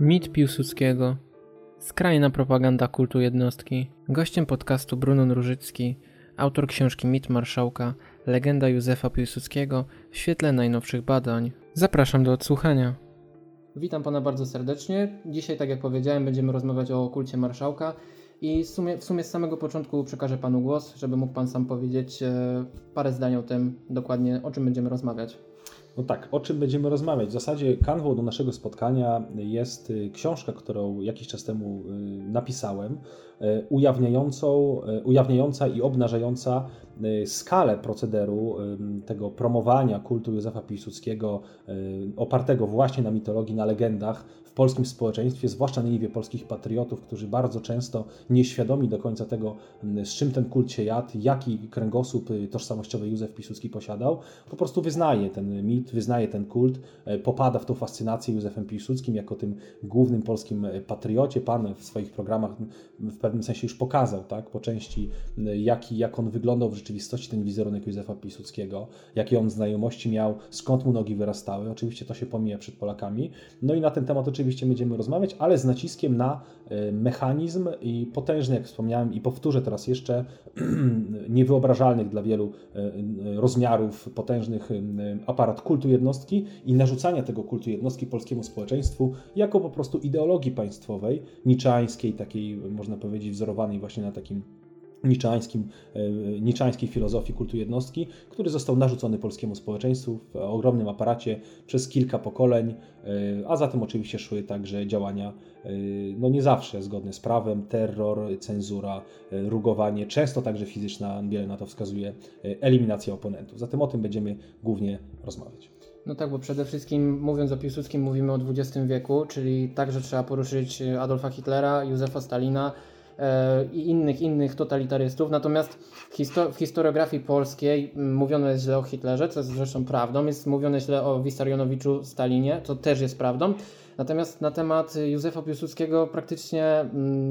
Mit Piłsudskiego. Skrajna propaganda kultu jednostki. Gościem podcastu Brunon Różycki, autor książki Mit Marszałka, legenda Józefa Piłsudskiego w świetle najnowszych badań. Zapraszam do odsłuchania. Witam pana bardzo serdecznie. Dzisiaj, tak jak powiedziałem, będziemy rozmawiać o kulcie marszałka. I w sumie, w sumie z samego początku przekażę panu głos, żeby mógł pan sam powiedzieć e, parę zdań o tym dokładnie, o czym będziemy rozmawiać. No tak, o czym będziemy rozmawiać? W zasadzie kanwą do naszego spotkania jest y, książka, którą jakiś czas temu y, napisałem, y, ujawniającą, ujawniająca i obnażająca skalę procederu tego promowania kultu Józefa Piłsudskiego, opartego właśnie na mitologii, na legendach w polskim społeczeństwie, zwłaszcza na niwie polskich patriotów, którzy bardzo często nieświadomi do końca tego, z czym ten kult się jadł, jaki kręgosłup tożsamościowy Józef Piłsudski posiadał, po prostu wyznaje ten mit, wyznaje ten kult, popada w tą fascynację Józefem Piłsudskim jako tym głównym polskim patriocie. Pan w swoich programach w pewnym sensie już pokazał, tak, po części, jaki, jak on wyglądał w rzeczywistości, ten wizerunek Józefa Piłsudskiego, jakie on znajomości miał, skąd mu nogi wyrastały. Oczywiście to się pomija przed Polakami. No i na ten temat oczywiście będziemy rozmawiać, ale z naciskiem na e, mechanizm i potężny, jak wspomniałem, i powtórzę teraz jeszcze, niewyobrażalnych dla wielu rozmiarów, potężnych aparat kultu jednostki i narzucania tego kultu jednostki polskiemu społeczeństwu jako po prostu ideologii państwowej, niczańskiej, takiej można powiedzieć wzorowanej właśnie na takim niczańskim, e, niczańskiej filozofii kultu jednostki, który został narzucony polskiemu społeczeństwu w ogromnym aparacie przez kilka pokoleń, e, a za tym oczywiście szły także działania e, no nie zawsze zgodne z prawem, terror, cenzura, rugowanie, często także fizyczna, wiele na to wskazuje, eliminacja oponentów. Zatem o tym będziemy głównie rozmawiać. No tak, bo przede wszystkim mówiąc o Piłsudskim mówimy o XX wieku, czyli także trzeba poruszyć Adolfa Hitlera, Józefa Stalina, i innych, innych totalitarystów. Natomiast w historiografii polskiej mówiono jest źle o Hitlerze, co jest zresztą prawdą, jest mówione źle o Wissarionowiczu Stalinie, co też jest prawdą. Natomiast na temat Józefa Piłsudskiego praktycznie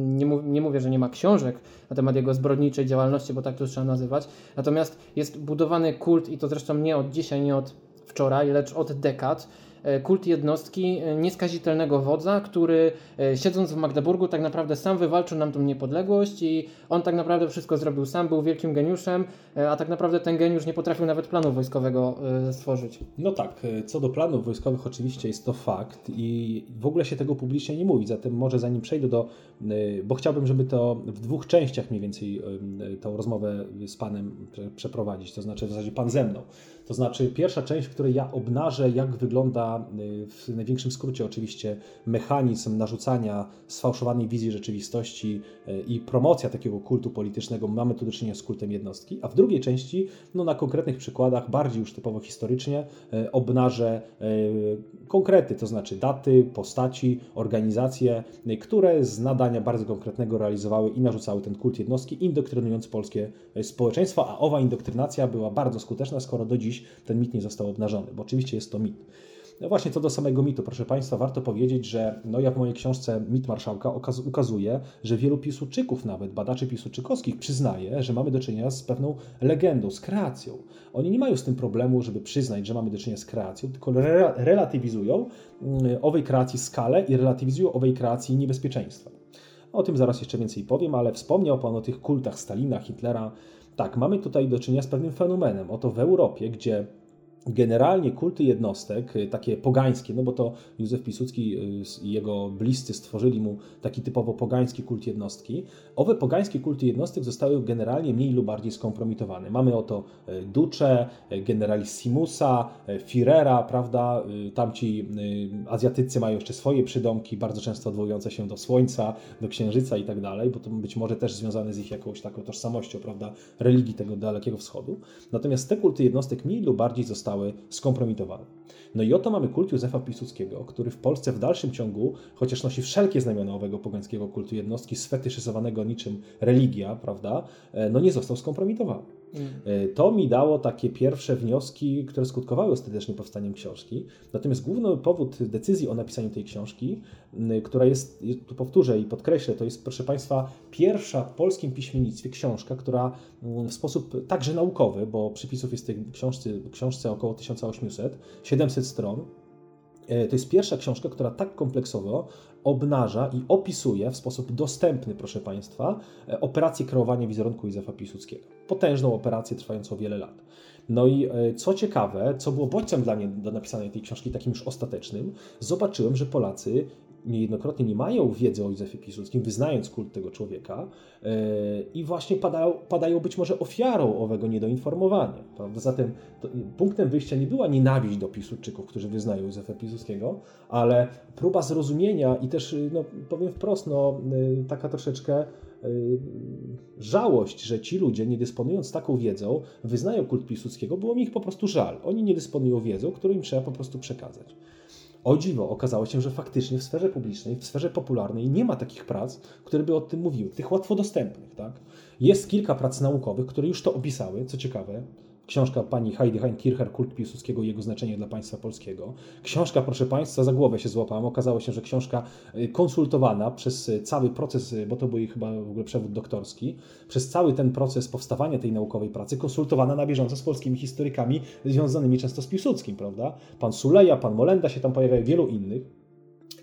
nie, mów, nie, mówię, że nie ma książek na temat jego zbrodniczej działalności, bo tak to trzeba nazywać. Natomiast jest budowany kult i to zresztą nie od dzisiaj, nie od wczoraj, lecz od dekad E, kult jednostki e, nieskazitelnego wodza, który e, siedząc w Magdeburgu tak naprawdę sam wywalczył nam tą niepodległość i on tak naprawdę wszystko zrobił sam, był wielkim geniuszem, a tak naprawdę ten geniusz nie potrafił nawet planu wojskowego stworzyć. No tak, co do planów wojskowych oczywiście jest to fakt i w ogóle się tego publicznie nie mówi, zatem może zanim przejdę do, bo chciałbym, żeby to w dwóch częściach mniej więcej tą rozmowę z Panem przeprowadzić, to znaczy w zasadzie Pan ze mną. To znaczy pierwsza część, w której ja obnażę jak wygląda Y, w największym skrócie oczywiście mechanizm narzucania sfałszowanej wizji rzeczywistości y, i promocja takiego kultu politycznego, mamy tu do czynienia z kultem jednostki, a w drugiej części no, na konkretnych przykładach, bardziej już typowo historycznie, y, obnażę konkrety, to znaczy daty, postaci, organizacje, które z nadania bardzo konkretnego realizowały i narzucały ten kult jednostki, indoktrynując polskie społeczeństwo, a owa indoktrynacja była bardzo skuteczna, skoro do dziś ten mit nie został obnażony, bo oczywiście jest to mit. No właśnie co do samego mitu, proszę Państwa, warto powiedzieć, że no ja w mojej książce Mit Marszałka ukaz ukazuje, że wielu Piłsudczyków, nawet badaczy piłsudczykowskich przyznaje, że mamy do czynienia z pewną legendą, z kreacją. Oni nie mają z tym problemu, żeby przyznać, że mamy do czynienia z kreacją, tylko re relatywizują mm, owej kreacji skalę i relatywizują owej kreacji niebezpieczeństwa. O tym zaraz jeszcze więcej powiem, ale wspomniał Pan o tych kultach Stalina, Hitlera. Tak, mamy tutaj do czynienia z pewnym fenomenem. Oto w Europie, gdzie Generalnie kulty jednostek, y, takie pogańskie, no bo to Józef Piłsudski y, i jego bliscy stworzyli mu taki typowo pogański kult jednostki. Owe pogańskie kulty jednostek zostały generalnie mniej lub bardziej skompromitowane. Mamy oto y, Duce, generalissimusa, Firera, prawda? Tamci Azjatycy mają jeszcze swoje przydomki, bardzo często odwołujące się do Słońca, do Księżyca i tak dalej, bo to być może też związane z ich jakąś taką tożsamością, prawda? Religii tego Dalekiego Wschodu. Natomiast te kulty jednostek mniej lub bardziej zostały zostały skompromitowane. No i oto mamy kult Józefa Piłsudskiego, który w Polsce w dalszym ciągu, chociaż nosi wszelkie znamiona owego pogańskiego kultu jednostki, sfetyszyzowanego niczym religia, prawda, e, no nie został skompromitowany. Mm. To mi dało takie pierwsze wnioski, które skutkowały ostatecznie powstaniem książki. Natomiast główny powód decyzji o napisaniu tej książki, która jest, tu powtórzę i podkreślę, to jest, proszę Państwa, pierwsza w polskim piśmiennictwie książka, która w sposób także naukowy, bo przypisów jest w tej książce, książce około 1800, 700 stron, to jest pierwsza książka, która tak kompleksowo obnaża i opisuje w sposób dostępny, proszę Państwa, e, operację kreowania wizerunku Józefa Piłsudskiego. Potężną operację trwającą wiele lat. No i e, co ciekawe, co było bodźcem dla mnie do napisania tej książki, takim już ostatecznym, zobaczyłem, że Polacy niejednokrotnie nie mają wiedzy o Józefie Piłsudskim, wyznając kult tego człowieka yy, i właśnie padają, padają być może ofiarą owego niedoinformowania. Prawda? Zatem to, punktem wyjścia nie była nienawiść do Piłsudczyków, którzy wyznają Józefa Piłsudskiego, ale próba zrozumienia i też, no, powiem wprost, no, yy, taka troszeczkę yy, żałość, że ci ludzie, nie dysponując taką wiedzą, wyznają kult Piłsudskiego, było mi ich po prostu żal. Oni nie dysponują wiedzą, którą im trzeba po prostu przekazać. O dziwo, okazało się, że faktycznie w sferze publicznej, w sferze popularnej nie ma takich prac, które by o tym mówiły, tych łatwo dostępnych. Tak? Jest kilka prac naukowych, które już to opisały, co ciekawe, Książka pani Heidi Heinkircher, Kult Piłsudskiego i jego znaczenie dla państwa polskiego. Książka, proszę państwa, za głowę się złapałem. Okazało się, że książka y, konsultowana przez y, cały proces, y, bo to był jej chyba w ogóle przewód doktorski, przez cały ten proces powstawania tej naukowej pracy, konsultowana na bieżąco z polskimi historykami związanymi często z Piłsudskim, prawda? Pan Suleja, pan Molenda się tam pojawiają, wielu innych.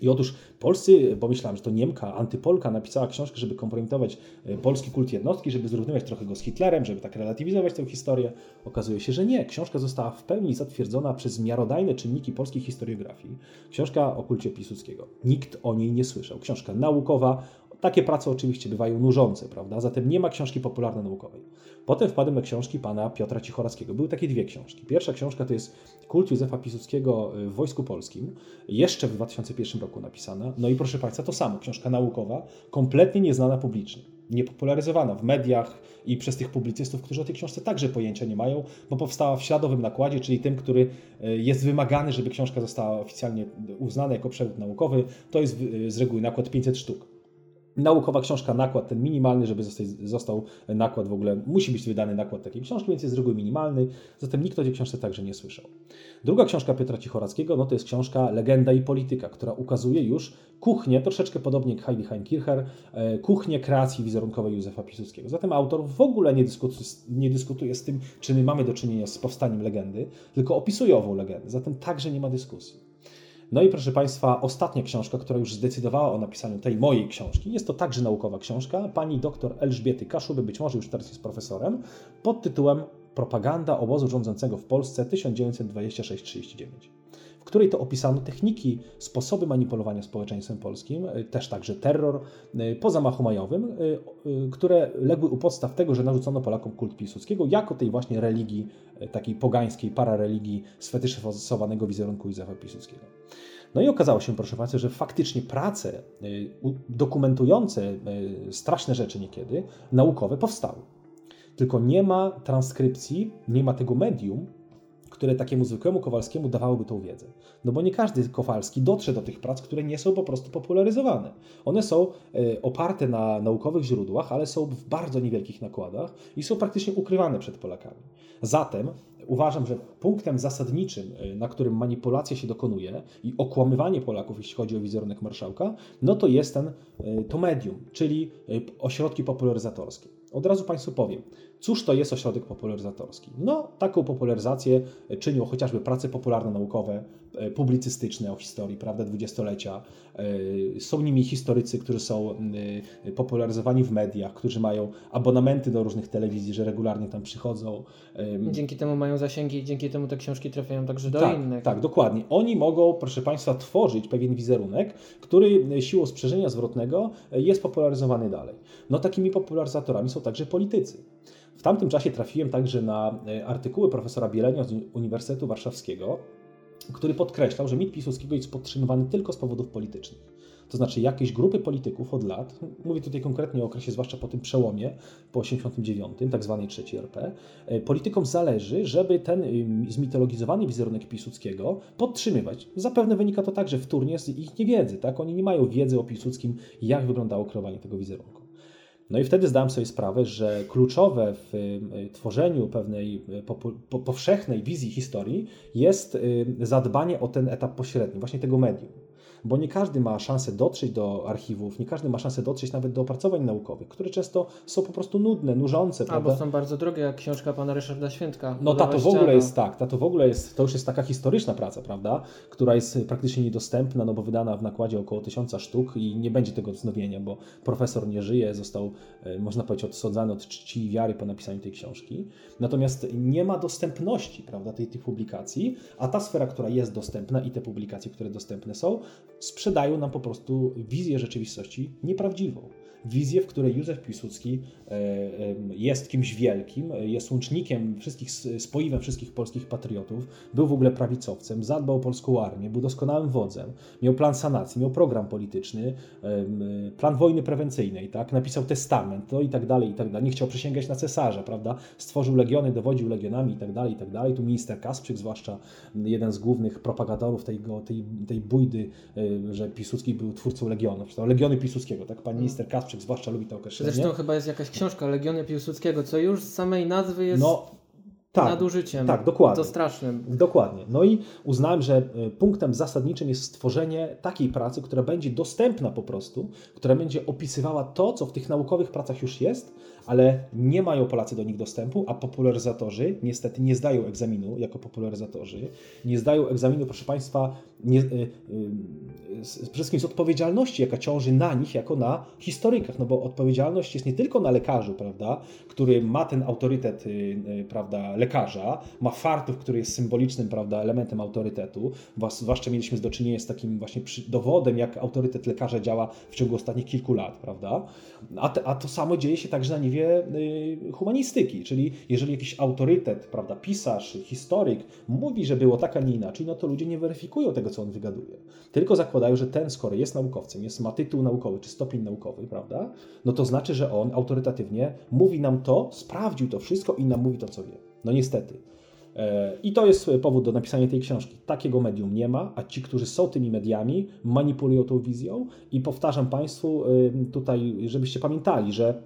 I otóż polscy, bo myślałem, że to Niemka, antypolka napisała książkę, żeby kompromitować e, polski kult jednostki, żeby zrównywać trochę go z Hitlerem, żeby tak relatywizować tę historię. Okazuje się, że nie. Książka została w pełni zatwierdzona przez miarodajne czynniki polskiej historiografii. Książka o kulcie Piłsudskiego. Nikt o niej nie słyszał. Książka naukowa, takie prace oczywiście bywają nużące, prawda? Zatem nie ma książki popularno-naukowej. Potem wpadłem na książki pana Piotra Cichorackiego. Były takie dwie książki. Pierwsza książka to jest Kult Józefa Piłsudskiego w Wojsku Polskim, jeszcze w 2001 roku napisana. No i proszę państwa, to samo, książka naukowa, kompletnie nieznana publicznie, niepopularyzowana w mediach i przez tych publicystów, którzy o tej książce także pojęcia nie mają, bo powstała w śladowym nakładzie, czyli tym, który e, jest wymagany, żeby książka została oficjalnie uznana jako przewód naukowy. To jest z reguły nakład 500 sztuk naukowa książka, nakład ten minimalny, żeby zostać, został nakład w ogóle, musi być wydany nakład takiej książki, więc jest z reguły minimalny, zatem nikt o tej książce także nie słyszał. Druga książka Piotra Cichorackiego, no to jest książka Legenda i Polityka, która ukazuje już kuchnię, troszeczkę podobnie jak Heidi Heinkircher, e, kuchnię kreacji wizerunkowej Józefa Piłsudskiego. Zatem autor w ogóle nie dyskutuje, nie dyskutuje z tym, czy my mamy do czynienia z powstaniem legendy, tylko opisuje ową legendę, zatem także nie ma dyskusji. No i proszę Państwa, ostatnia książka, która już zdecydowała o napisaniu tej mojej książki, jest to także naukowa książka pani dr Elżbiety Kaszuby, być może już teraz jest profesorem, pod tytułem Propaganda obozu rządzącego w Polsce 1926-39 w której to opisano techniki, sposoby manipulowania społeczeństwem polskim, y, też także terror y, po zamachu majowym, y, które legły u podstaw tego, że narzucono Polakom kult Piłsudskiego jako tej właśnie religii, takiej pogańskiej, parareligii sfetyszyzowanego wizerunku Józefa Piłsudskiego. No i okazało się, proszę Państwa, że faktycznie prace dokumentujące straszne rzeczy niekiedy, naukowe powstały. Tylko nie ma transkrypcji, nie ma tego medium, które takiemu zwykłemu Kowalskiemu dawałoby tą wiedzę. No bo nie każdy Kowalski dotrze do tych prac, które nie są po prostu popularyzowane. One są e, oparte na naukowych źródłach, ale są w bardzo niewielkich nakładach i są praktycznie ukrywane przed Polakami. Zatem uważam, że punktem zasadniczym, e, na którym manipulacja się dokonuje i okłamywanie Polaków, jeśli chodzi o wizerunek marszałka, no to jest ten, e, to medium, czyli ośrodki popularyzatorskie. Od razu Państwu powiem, cóż to jest ośrodek popularyzatorski? No, taką popularyzację czynią chociażby prace popularno-naukowe, publicystyczne o historii, prawda, dwudziestolecia. E, są nimi historycy, którzy są e, popularyzowani w mediach, którzy mają abonamenty do różnych telewizji, że regularnie tam przychodzą. Dzięki temu mają zasięgi i dzięki temu te książki trafiają także do tak, innych. Tak, dokładnie. Oni mogą, proszę Państwa, tworzyć pewien wizerunek, który siłą sprzężenia zwrotnego jest popularyzowany dalej. No takimi popularyzatorami są także politycy. W tamtym czasie trafiłem także na e, artykuły profesora Bielenia z Uniwersytetu Warszawskiego, który podkreślał, że mit Piłsudskiego jest podtrzymywany tylko z powodów politycznych. To znaczy jakieś grupy polityków od lat, mówię tutaj konkretnie o okresie zwłaszcza po tym przełomie, po 89, tak zwanej trzeciej RP, e, politykom zależy, żeby ten zmitologizowany wizerunek Piłsudskiego podtrzymywać. Zapewne wynika to także wtórnie z ich niewiedzy, tak? Oni nie mają wiedzy o Piłsudskim, jak wyglądało kreowanie tego wizerunku. No i wtedy zdałem sobie sprawę, że kluczowe w y, tworzeniu pewnej y, powszechnej wizji historii jest y, zadbanie o ten etap pośredni, właśnie tego medium. Bo nie każdy ma szansę dotrzeć do archiwów, nie każdy ma szansę dotrzeć nawet do opracowań naukowych, które często są po prostu nudne, nużące, prawda? Albo są bardzo drogie, jak książka pana Ryszarda Świętka. No ta to w ogóle jest tak, ta to w ogóle jest, to już jest taka historyczna praca, prawda, która jest praktycznie niedostępna, no bo wydana w nakładzie około tysiąca sztuk i nie będzie tego wznowienia, bo profesor nie żyje, został, e, można powiedzieć, odsądzany od czci i wiary po napisaniu tej książki. Natomiast nie ma dostępności, prawda, tej, tych publikacji, a ta sfera, która jest dostępna i te publikacje, które dostępne są, sprzedają nam po prostu wizję rzeczywistości nieprawdziwą. Wizję, w której Józef Piłsudski e, e, jest kimś wielkim, e, jest łącznikiem wszystkich, spoiwem wszystkich polskich patriotów, był w ogóle prawicowcem, zadbał o polską armię, był doskonałym wodzem, miał plan sanacji, miał program polityczny, em, plan wojny prewencyjnej, tak? napisał testament, no i tak dalej, i tak dalej. Nie chciał przysięgać na cesarza, prawda? Stworzył legiony, dowodził legionami i tak dalej, i tak dalej. Tu minister Kasprzyk, zwłaszcza jeden z głównych propagatorów tej, tej, tej bójdy, e, że Piłsudski był twórcą legionów. To Legiony Piłsudskiego, tak? Pan minister Kasprzyk zwłaszcza lubi to określenie. Zresztą chyba jest jakaś książka Legiony Piłsudskiego, co już z samej nazwy jest No, tak, nadużyciem. tak, dokładnie. To strasznym. Dokładnie. No i uznałem, że e, punktem zasadniczym jest stworzenie takiej pracy, która będzie dostępna po prostu, która będzie opisywała to, co w tych naukowych pracach już jest, ale nie mają Polacy do nich dostępu, a popularyzatorzy niestety nie zdają egzaminu jako popularyzatorzy. Nie zdają egzaminu, proszę Państwa, nie, y, y, z, przede wszystkim z odpowiedzialności, jaka ciąży na nich, jako na historykach, no bo odpowiedzialność jest nie tylko na lekarzu, prawda, który ma ten autorytet, y, prawda, lekarza, ma fartów, który jest symbolicznym, prawda, elementem autorytetu, zwłaszcza mieliśmy do czynienia z takim właśnie przy, dowodem, jak autorytet lekarza działa w ciągu ostatnich kilku lat, prawda, a, te, a to samo dzieje się także na niwie y, humanistyki, czyli jeżeli jakiś autorytet, prawda, pisarz, historyk mówi, że było tak, a nie inaczej, no to ludzie nie weryfikują tego, co on wygaduje. Tylko zakładają, że ten, skoro jest naukowcem, jest, ma tytuł naukowy czy stopień naukowy, prawda, no to znaczy, że on autorytatywnie mówi nam to, sprawdził to wszystko i nam mówi to, co wie. No niestety. E, I to jest powód do napisania tej książki. Takiego medium nie ma, a ci, którzy są tymi mediami, manipulują tą wizją i powtarzam Państwu y, tutaj, żebyście pamiętali, że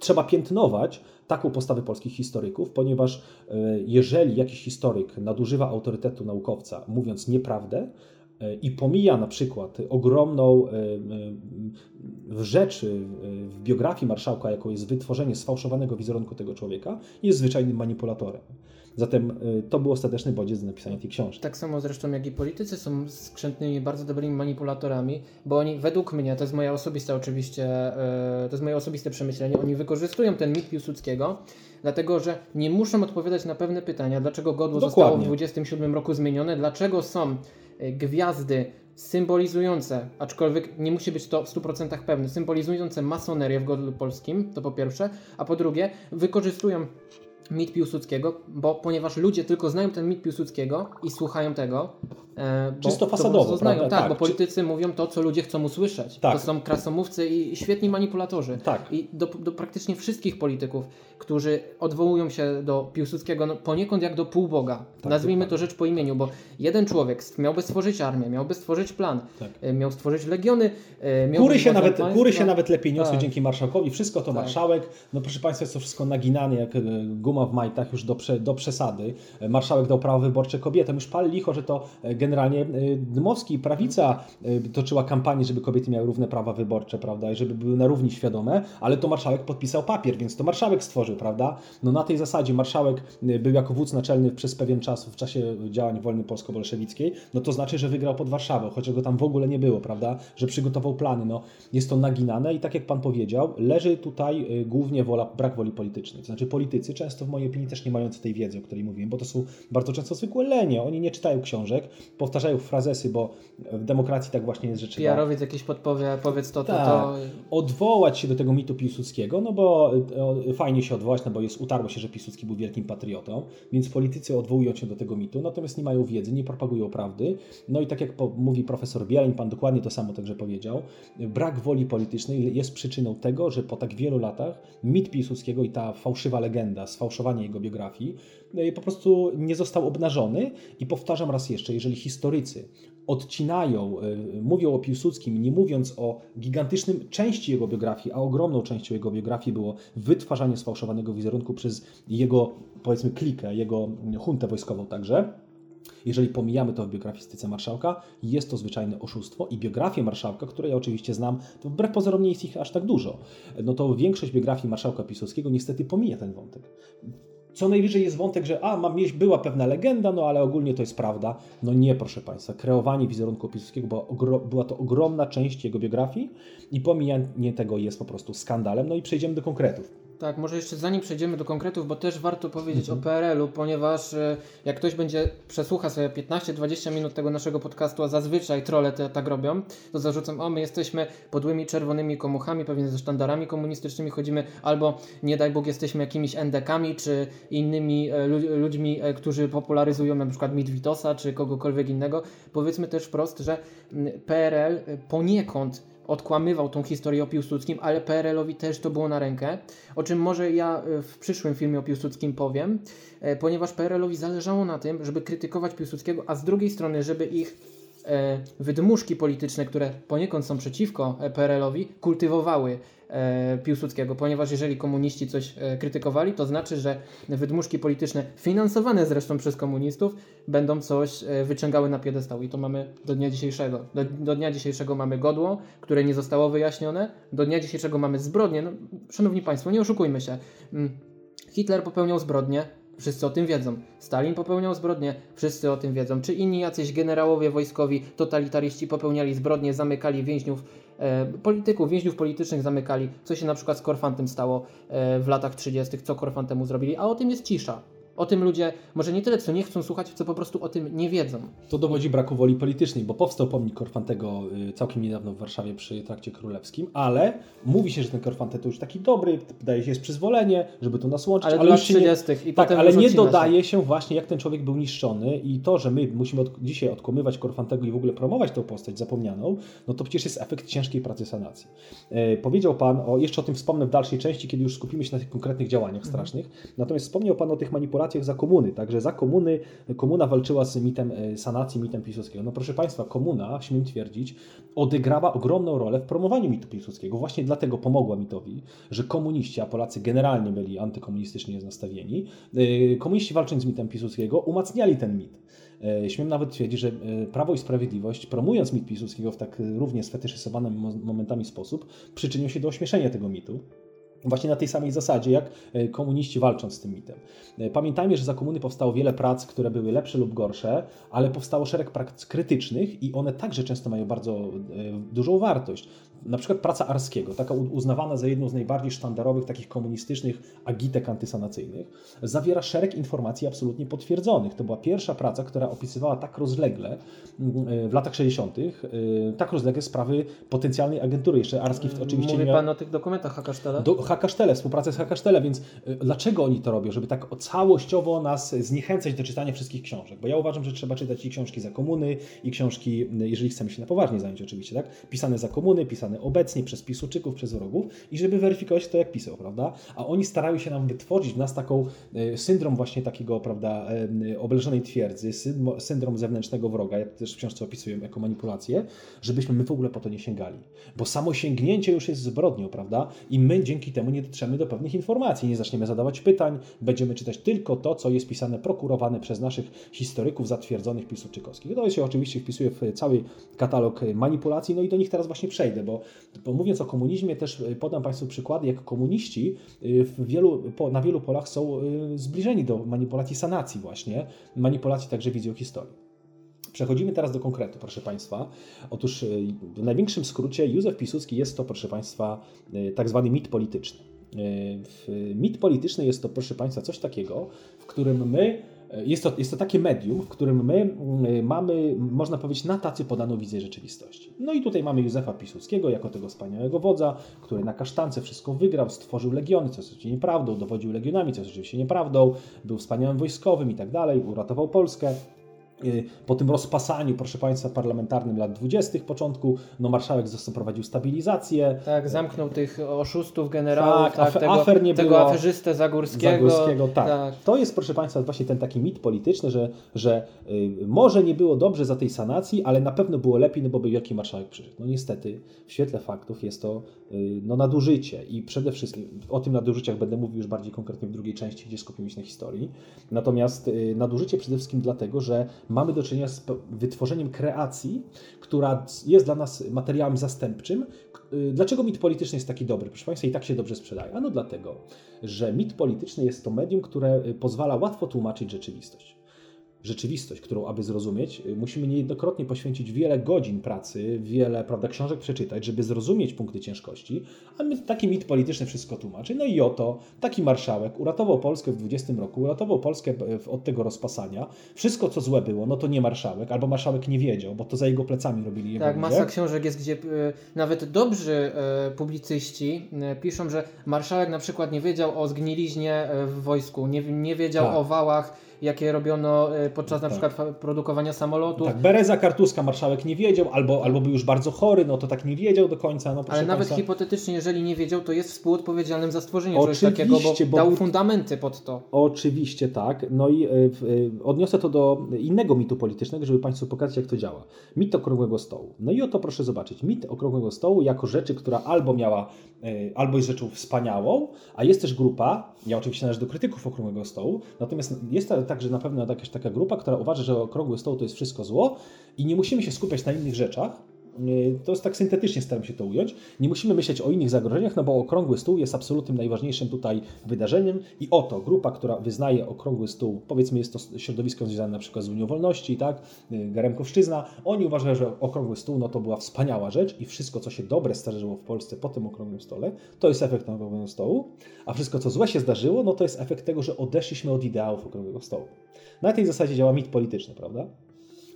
trzeba piętnować taką postawę polskich historyków, ponieważ e, jeżeli jakiś historyk nadużywa autorytetu naukowca, mówiąc nieprawdę, e, i pomija na przykład ogromną e, e, rzecz e, w biografii marszałka, jaką jest wytworzenie sfałszowanego wizerunku tego człowieka, jest zwyczajnym manipulatorem. Zatem e, to był ostateczny bodziec do napisania tej książki. Tak samo zresztą jak i politycy są skrzętnymi, bardzo dobrymi manipulatorami, bo oni według mnie, to jest moja osobiste oczywiście, e, to jest moje osobiste przemyślenie, oni wykorzystują ten mit Piłsudskiego, dlatego że nie muszą odpowiadać na pewne pytania, dlaczego godło zostało w Dokładnie. 27 roku zmienione, dlaczego są e, gwiazdy symbolizujące, aczkolwiek nie musi być to w 100% pewne, symbolizujące masonerię w godlu polskim, to po pierwsze, a po drugie wykorzystują mit Piłsudskiego, bo ponieważ ludzie tylko znają ten mit Piłsudskiego i słuchają tego, bo Czysto fasadowo, znają, tak, Tak, bo czy- politycy mówią to, co ludzie chcą usłyszeć. Tak. To są krasomówcy i świetni manipulatorzy. Tak. I do, do praktycznie wszystkich polityków, którzy odwołują się do Piłsudskiego no, poniekąd jak do półboga. Tak, Nazwijmy to rzecz po imieniu, bo jeden człowiek miałby stworzyć armię, miałby stworzyć plan, Tak. e, miał stworzyć legiony, e, miał Góry się, nawet, góry się nawet lepiej niosły Tak. dzięki marszałkowi. Wszystko to Tak. marszałek. No proszę Państwa, jest to wszystko naginane jak e, guma w majtach już do, do przesady. E, Marszałek dał prawo wyborcze kobietom. Już pal licho, że to e, generalnie e, Dmowski prawica e, toczyła kampanię, żeby kobiety miały równe prawa wyborcze, prawda, i żeby były na równi świadome, ale to marszałek podpisał papier, więc to marszałek stworzył, prawda. No na tej zasadzie marszałek e, był jako wódz naczelny przez pewien czas w czasie działań wolny polsko-bolszewickiej, no to znaczy, że wygrał pod Warszawą, chociaż go tam w ogóle nie było, prawda, że przygotował plany. No, jest to naginane i tak jak Pan powiedział, leży tutaj głównie wola, brak woli politycznej. To znaczy politycy często w mojej opinii też nie mający tej wiedzy, o której mówiłem, bo to są bardzo często zwykłe lenie. Oni nie czytają książek, powtarzają frazesy, bo w demokracji tak właśnie jest, trzeba PR-owiec jakiś podpowie, powiedz to, to, Tak. to. odwołać się do tego mitu Piłsudskiego, no bo e, fajnie się odwołać, no bo jest, utarło się, że Piłsudski był wielkim patriotą, więc politycy odwołują się do tego mitu, natomiast nie mają wiedzy, nie propagują prawdy. No i tak jak mówi profesor Bieleń, pan dokładnie to samo także powiedział, brak woli politycznej jest przyczyną tego, że po tak wielu latach mit Piłsudskiego i ta fałszywa legenda, sfałszowanie jego biografii e, po prostu nie został obnażony i powtarzam raz jeszcze, jeżeli historycy odcinają, y, mówią o Piłsudskim, nie mówiąc o gigantycznym części jego biografii, a ogromną częścią jego biografii było wytwarzanie sfałszowanego wizerunku przez jego, powiedzmy, klikę, jego huntę wojskową także, Jeżeli pomijamy to w biografistyce marszałka, jest to zwyczajne oszustwo i biografię marszałka, które ja oczywiście znam, to wbrew pozorom nie jest ich aż tak dużo, no to większość biografii marszałka Piłsudskiego niestety pomija ten wątek. Co najwyżej jest wątek, że a, ma była pewna legenda, no ale ogólnie to jest prawda. No nie, proszę Państwa. Kreowanie wizerunku Piłsudskiego była, była to ogromna część jego biografii i pomijanie tego jest po prostu skandalem. No i przejdziemy do konkretów. Tak, może jeszcze zanim przejdziemy do konkretów, bo też warto powiedzieć Mhm. o PRL-u, ponieważ e, jak ktoś będzie przesłucha sobie 15-20 minut tego naszego podcastu, a zazwyczaj trole te tak robią, to zarzucam, o my jesteśmy podłymi czerwonymi komuchami, pewnie ze sztandarami komunistycznymi chodzimy, albo nie daj Bóg jesteśmy jakimiś endekami, czy innymi e, lu- ludźmi, e, którzy popularyzują na przykład mit Witosa, czy kogokolwiek innego. Powiedzmy też wprost, że mm, PRL poniekąd odkłamywał tą historię o Piłsudskim, ale PRL-owi też to było na rękę, o czym może ja e, w przyszłym filmie o Piłsudskim powiem, e, ponieważ PRL-owi zależało na tym, żeby krytykować Piłsudskiego, a z drugiej strony, żeby ich wydmuszki polityczne, które poniekąd są przeciwko e, PRL-owi, kultywowały e, Piłsudskiego, ponieważ jeżeli komuniści coś e, krytykowali, to znaczy, że wydmuszki polityczne, finansowane zresztą przez komunistów, będą coś e, wyciągały na piedestał i to mamy do dnia dzisiejszego. Do, do dnia dzisiejszego mamy godło, które nie zostało wyjaśnione, do dnia dzisiejszego mamy zbrodnie. No, szanowni Państwo, nie oszukujmy się. Mm, Hitler popełniał zbrodnie, wszyscy o tym wiedzą. Stalin popełniał zbrodnie, wszyscy o tym wiedzą. Czy inni jacyś generałowie wojskowi, totalitaryści popełniali zbrodnie, zamykali więźniów, e, polityków, więźniów politycznych zamykali, co się na przykład z Korfantem stało e, w latach 30., co Korfantemu zrobili, a o tym jest cisza. O tym ludzie może nie tyle co nie chcą słuchać, co po prostu o tym nie wiedzą. To dowodzi braku woli politycznej, bo powstał pomnik Korfantego y, całkiem niedawno w Warszawie przy trakcie królewskim, ale mówi się, że ten Korfante to już taki dobry, wydaje się jest przyzwolenie, żeby to nas łączyć, Ale, ale już nie, 30. i Tak, ale nie dodaje się właśnie, jak ten człowiek był niszczony i to, że my musimy od, dzisiaj odkłamywać Korfantego i w ogóle promować tą postać zapomnianą, no to przecież jest efekt ciężkiej pracy sanacji. E, powiedział Pan, o, jeszcze o tym wspomnę w dalszej części, kiedy już skupimy się na tych konkretnych działaniach strasznych, natomiast wspomniał Pan o tych manipulacjach za komuny, także za komuny, komuna walczyła z mitem e, sanacji, mitem Piłsudskiego. No proszę Państwa, komuna, śmiem twierdzić, odegrała ogromną rolę w promowaniu mitu Piłsudskiego. Właśnie dlatego pomogła mitowi, że komuniści, a Polacy generalnie byli antykomunistycznie nastawieni, e, komuniści walcząc z mitem Piłsudskiego umacniali ten mit. E, Śmiem nawet twierdzić, że Prawo i Sprawiedliwość, promując mit Piłsudskiego w tak równie sfetyszyzowanym mo- momentami sposób, przyczynił się do ośmieszenia tego mitu. Właśnie na tej samej zasadzie, jak e, komuniści walcząc z tym mitem. E, Pamiętajmy, że za komuny powstało wiele prac, które były lepsze lub gorsze, ale powstało szereg prac krytycznych i one także często mają bardzo e, dużą wartość. Na przykład praca Arskiego, taka uznawana za jedną z najbardziej sztandarowych takich komunistycznych agitek antysanacyjnych, zawiera szereg informacji absolutnie potwierdzonych. To była pierwsza praca, która opisywała tak rozlegle mm, w latach 60., e, tak rozlegle sprawy potencjalnej agentury. Jeszcze Arski w- oczywiście Mówi miał... Pan o tych dokumentach Hakasztela? Do Hakasztele, współpracę z Hakasztele, więc y, dlaczego oni to robią? Żeby tak całościowo nas zniechęcać do czytania wszystkich książek. Bo ja uważam, że trzeba czytać i książki za komuny, i książki, y, jeżeli chcemy się na poważnie zająć oczywiście, tak? Pisane za komuny, pisane obecnie przez pisuczyków, przez wrogów i żeby weryfikować to, jak pisał, prawda? A oni starają się nam wytworzyć w nas taką y, syndrom właśnie takiego, prawda, y, obleżonej twierdzy, syndrom- zewnętrznego wroga, jak też w książce opisują jako manipulację, żebyśmy my w ogóle po to nie sięgali. Bo samo sięgnięcie już jest zbrodnią, prawda? I my dzięki temu nie dotrzemy do pewnych informacji, nie zaczniemy zadawać pytań, będziemy czytać tylko to, co jest pisane, prokurowane przez naszych historyków zatwierdzonych piłsudczykowskich. To się oczywiście wpisuje w cały katalog manipulacji, no i do nich teraz właśnie przejdę, bo, bo mówiąc o komunizmie też y, podam Państwu przykłady, jak komuniści w wielu, na wielu polach są y, zbliżeni do manipulacji sanacji właśnie, manipulacji także wizją historii. Przechodzimy teraz do konkretu, proszę Państwa. Otóż w największym skrócie Józef Piłsudski jest to, proszę Państwa, tak zwany mit polityczny. Mit polityczny jest to, proszę Państwa, coś takiego, w którym my, jest to, jest to takie medium, w którym my y, mamy, można powiedzieć, na tacy podaną wizję rzeczywistości. No i tutaj mamy Józefa Piłsudskiego jako tego wspaniałego wodza, który na kasztance wszystko wygrał, stworzył legiony, co jest oczywiście nieprawdą, dowodził legionami, co jest oczywiście nieprawdą, był wspaniałym wojskowym i tak dalej, uratował Polskę. Y, Po tym rozpasaniu, proszę Państwa, parlamentarnym lat 20. początku, no marszałek zaprowadził stabilizację. Tak, zamknął tych oszustów, generałów, Tak, tak, afer- tego, afer nie tego było. aferzystę Zagórskiego. Zagórskiego, tak. To jest, proszę Państwa, właśnie ten taki mit polityczny, że, że y, może nie było dobrze za tej sanacji, ale na pewno było lepiej, no bo by wielki marszałek przyszedł. No niestety, w świetle faktów jest to y, no, nadużycie i przede wszystkim o tym nadużyciach będę mówił już bardziej konkretnie w drugiej części, gdzie skupimy się na historii. Natomiast y, nadużycie przede wszystkim dlatego, że mamy do czynienia z wytworzeniem kreacji, która jest dla nas materiałem zastępczym. Y, dlaczego mit polityczny jest taki dobry? Proszę Państwa, i tak się dobrze sprzedaje. Ano dlatego, że mit polityczny jest to medium, które y, pozwala łatwo tłumaczyć rzeczywistość rzeczywistość, którą aby zrozumieć, y, musimy niejednokrotnie poświęcić wiele godzin pracy, wiele prawda, książek przeczytać, żeby zrozumieć punkty ciężkości, a my, taki mit polityczny wszystko tłumaczy. No i oto taki marszałek uratował Polskę w 20 roku, uratował Polskę od tego rozpasania. Wszystko, co złe było, no to nie marszałek, albo marszałek nie wiedział, bo to za jego plecami robili jego Tak, ludzie. masa książek jest, gdzie y, nawet dobrzy y, publicyści piszą, że marszałek na przykład nie wiedział o zgniliźnie w wojsku, nie, nie wiedział Tak. o wałach, jakie robiono y, podczas na Tak. przykład fa- produkowania samolotów. Tak, Bereza Kartuska marszałek nie wiedział, albo, albo był już bardzo chory, no to tak nie wiedział do końca. No, Ale nawet państwa. hipotetycznie, jeżeli nie wiedział, to jest współodpowiedzialnym za stworzenie czegoś Oczywiście, takiego, bo, bo- dał fundamenty pod to. Oczywiście tak. No i e, e, odniosę to do innego mitu politycznego, żeby Państwu pokazać, jak to działa. Mit okrągłego stołu. No i oto proszę zobaczyć. Mit okrągłego stołu jako rzeczy, która albo miała, e, albo jest rzeczą wspaniałą, a jest też grupa, ja oczywiście należę do krytyków okrągłego stołu, natomiast jest to także na pewno jakaś taka grupa, która uważa, że okrągły stoł to jest wszystko zło i nie musimy się skupiać na innych rzeczach, to jest tak syntetycznie staram się to ująć. Nie musimy myśleć o innych zagrożeniach, no bo okrągły stół jest absolutnym najważniejszym tutaj wydarzeniem i oto grupa, która wyznaje okrągły stół, powiedzmy jest to środowisko związane na przykład z Unią Wolności, tak, y, Garemkowszczyzna, oni uważają, że okrągły stół no to była wspaniała rzecz i wszystko, co się dobre starzyło w Polsce po tym okrągłym stole, to jest efekt okrągłego stołu, a wszystko, co złe się zdarzyło, no to jest efekt tego, że odeszliśmy od ideałów okrągłego stołu. Na tej zasadzie działa mit polityczny, prawda?